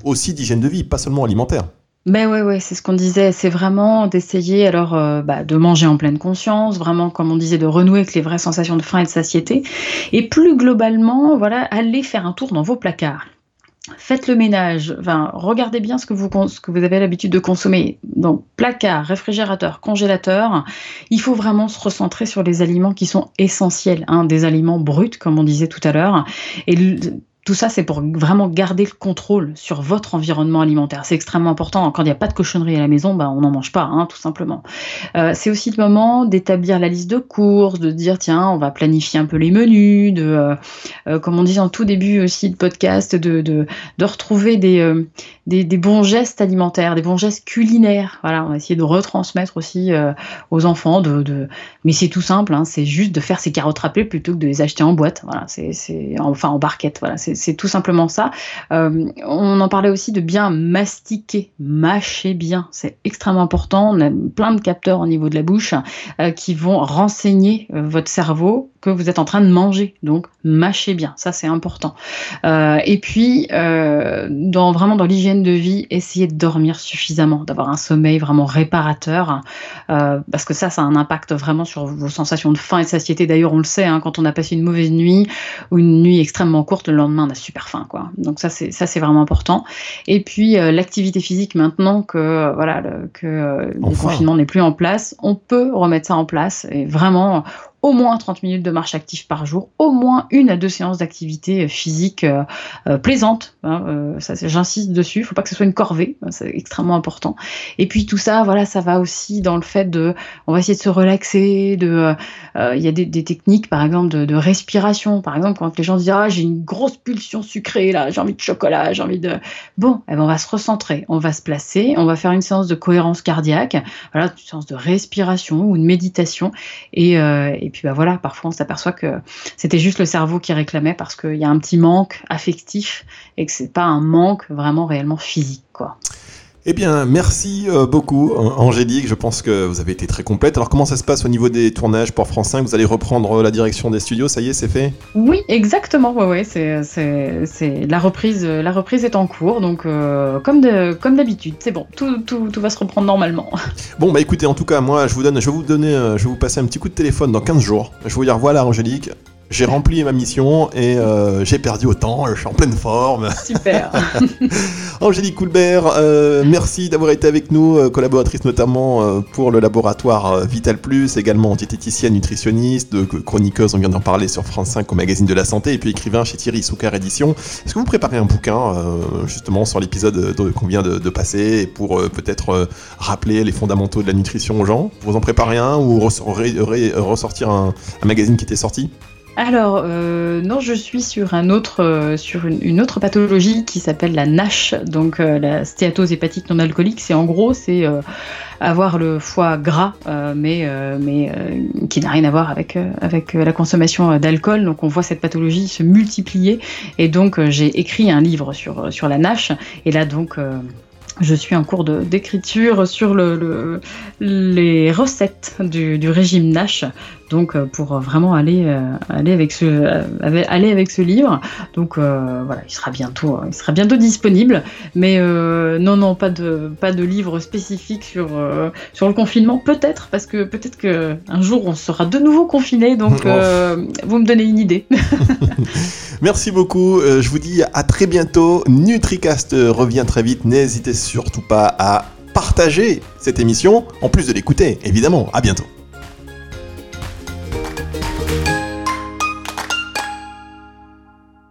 aussi d'hygiène de vie, pas seulement alimentaire. Ben ouais, ouais, c'est ce qu'on disait. C'est vraiment d'essayer alors euh, bah, de manger en pleine conscience, vraiment comme on disait, de renouer avec les vraies sensations de faim et de satiété. Et plus globalement, voilà, allez faire un tour dans vos placards. Faites le ménage, enfin, regardez bien ce que vous, ce avez l'habitude de consommer. Donc, placard, réfrigérateur, congélateur, il faut vraiment se recentrer sur les aliments qui sont essentiels, hein, des aliments bruts, comme on disait tout à l'heure. Tout ça, c'est pour vraiment garder le contrôle sur votre environnement alimentaire. C'est extrêmement important. Quand il n'y a pas de cochonnerie à la maison, bah, on n'en mange pas, hein, tout simplement. Euh, c'est aussi le moment d'établir la liste de courses, de dire tiens, on va planifier un peu les menus, de, euh, euh, comme on dit en tout début aussi de podcast, de, de, de retrouver des, des, bons gestes alimentaires, des bons gestes culinaires. Voilà, on va essayer de retransmettre aussi aux enfants. De... Mais c'est tout simple, hein, c'est juste de faire ses carottes râpées plutôt que de les acheter en boîte. Voilà, c'est enfin en barquette. Voilà, c'est tout simplement ça. Euh, on en parlait aussi de bien mastiquer, mâcher bien. C'est extrêmement important. On a plein de capteurs au niveau de la bouche euh, qui vont renseigner euh, votre cerveau que vous êtes en train de manger. Donc, mâchez bien, ça c'est important. Et puis, dans, vraiment dans l'hygiène de vie, essayez de dormir suffisamment, d'avoir un sommeil vraiment réparateur, euh, parce que ça, ça a un impact vraiment sur vos sensations de faim et de satiété. D'ailleurs, on le sait, hein, quand on a passé une mauvaise nuit ou une nuit extrêmement courte, le lendemain, on a super faim, quoi. Donc ça, c'est ça, c'est vraiment important. Et puis, l'activité physique, maintenant que voilà, le, que le confinement n'est plus en place, on peut remettre ça en place et vraiment au moins 30 minutes de marche active par jour, au moins une à deux séances d'activité physique euh, euh, plaisante. Hein, euh, j'insiste dessus. Il faut pas que ce soit une corvée, hein, c'est extrêmement important. Et puis tout ça, voilà, ça va aussi dans le fait de, on va essayer de se relaxer. Il y a des, techniques, par exemple, de, respiration. Par exemple, quand les gens disent ah j'ai une grosse pulsion sucrée là, j'ai envie de chocolat, j'ai envie de, bon, eh ben, on va se recentrer, on va se placer, on va faire une séance de cohérence cardiaque, voilà, une séance de respiration ou de méditation et et puis bah voilà, parfois on s'aperçoit que c'était juste le cerveau qui réclamait parce qu'il y a un petit manque affectif et que c'est pas un manque vraiment réellement physique. Eh bien, merci euh, beaucoup, Angélique. Je pense que vous avez été très complète. Alors, comment ça se passe au niveau des tournages pour France 5 Vous allez reprendre la direction des studios Ça y est, c'est fait? Oui, exactement. Ouais, ouais, c'est, c'est, la reprise. La reprise est en cours, donc euh, comme, de, comme d'habitude, c'est bon. Tout, tout, tout, va se reprendre normalement. Bon, bah écoutez, en tout cas, moi, je vous donne, je vais vous donner, euh, je vais vous passer un petit coup de téléphone dans 15 jours. Je vais vous dire, voilà, Angélique, j'ai rempli ma mission et euh, j'ai perdu autant, je suis en pleine forme. Super. Angélique Coulbert, euh, merci d'avoir été avec nous, euh, collaboratrice notamment pour le laboratoire Vital Plus, également diététicienne, nutritionniste, chroniqueuse, on vient d'en parler sur France 5 au magazine de la santé, et puis écrivain chez Thierry Soucar Édition. Est-ce que vous préparez un bouquin justement sur l'épisode qu'on vient de, passer pour peut-être rappeler les fondamentaux de la nutrition aux gens? Vous en préparez un ou ressortir un magazine qui était sorti? Alors, euh, non, je suis sur, un autre, euh, sur une, autre pathologie qui s'appelle la NASH, donc euh, la stéatose hépatique non alcoolique. C'est en gros, c'est avoir le foie gras, mais, mais qui n'a rien à voir avec, avec la consommation d'alcool. Donc, on voit cette pathologie se multiplier. Et donc, j'ai écrit un livre sur, sur la NASH. Et là, donc, je suis en cours d'écriture sur le, les recettes du, du, régime NASH donc euh, pour vraiment aller euh, aller avec ce euh, aller avec ce livre. Donc voilà il sera bientôt il sera bientôt disponible. Mais non non pas de pas de livre spécifique sur sur le confinement. Peut-être parce que peut-être que un jour on sera de nouveau confiné donc vous me donnez une idée. Merci beaucoup. Je vous dis à très bientôt. Nutricast revient très vite. N'hésitez surtout pas à partager cette émission, en plus de l'écouter, évidemment. À bientôt.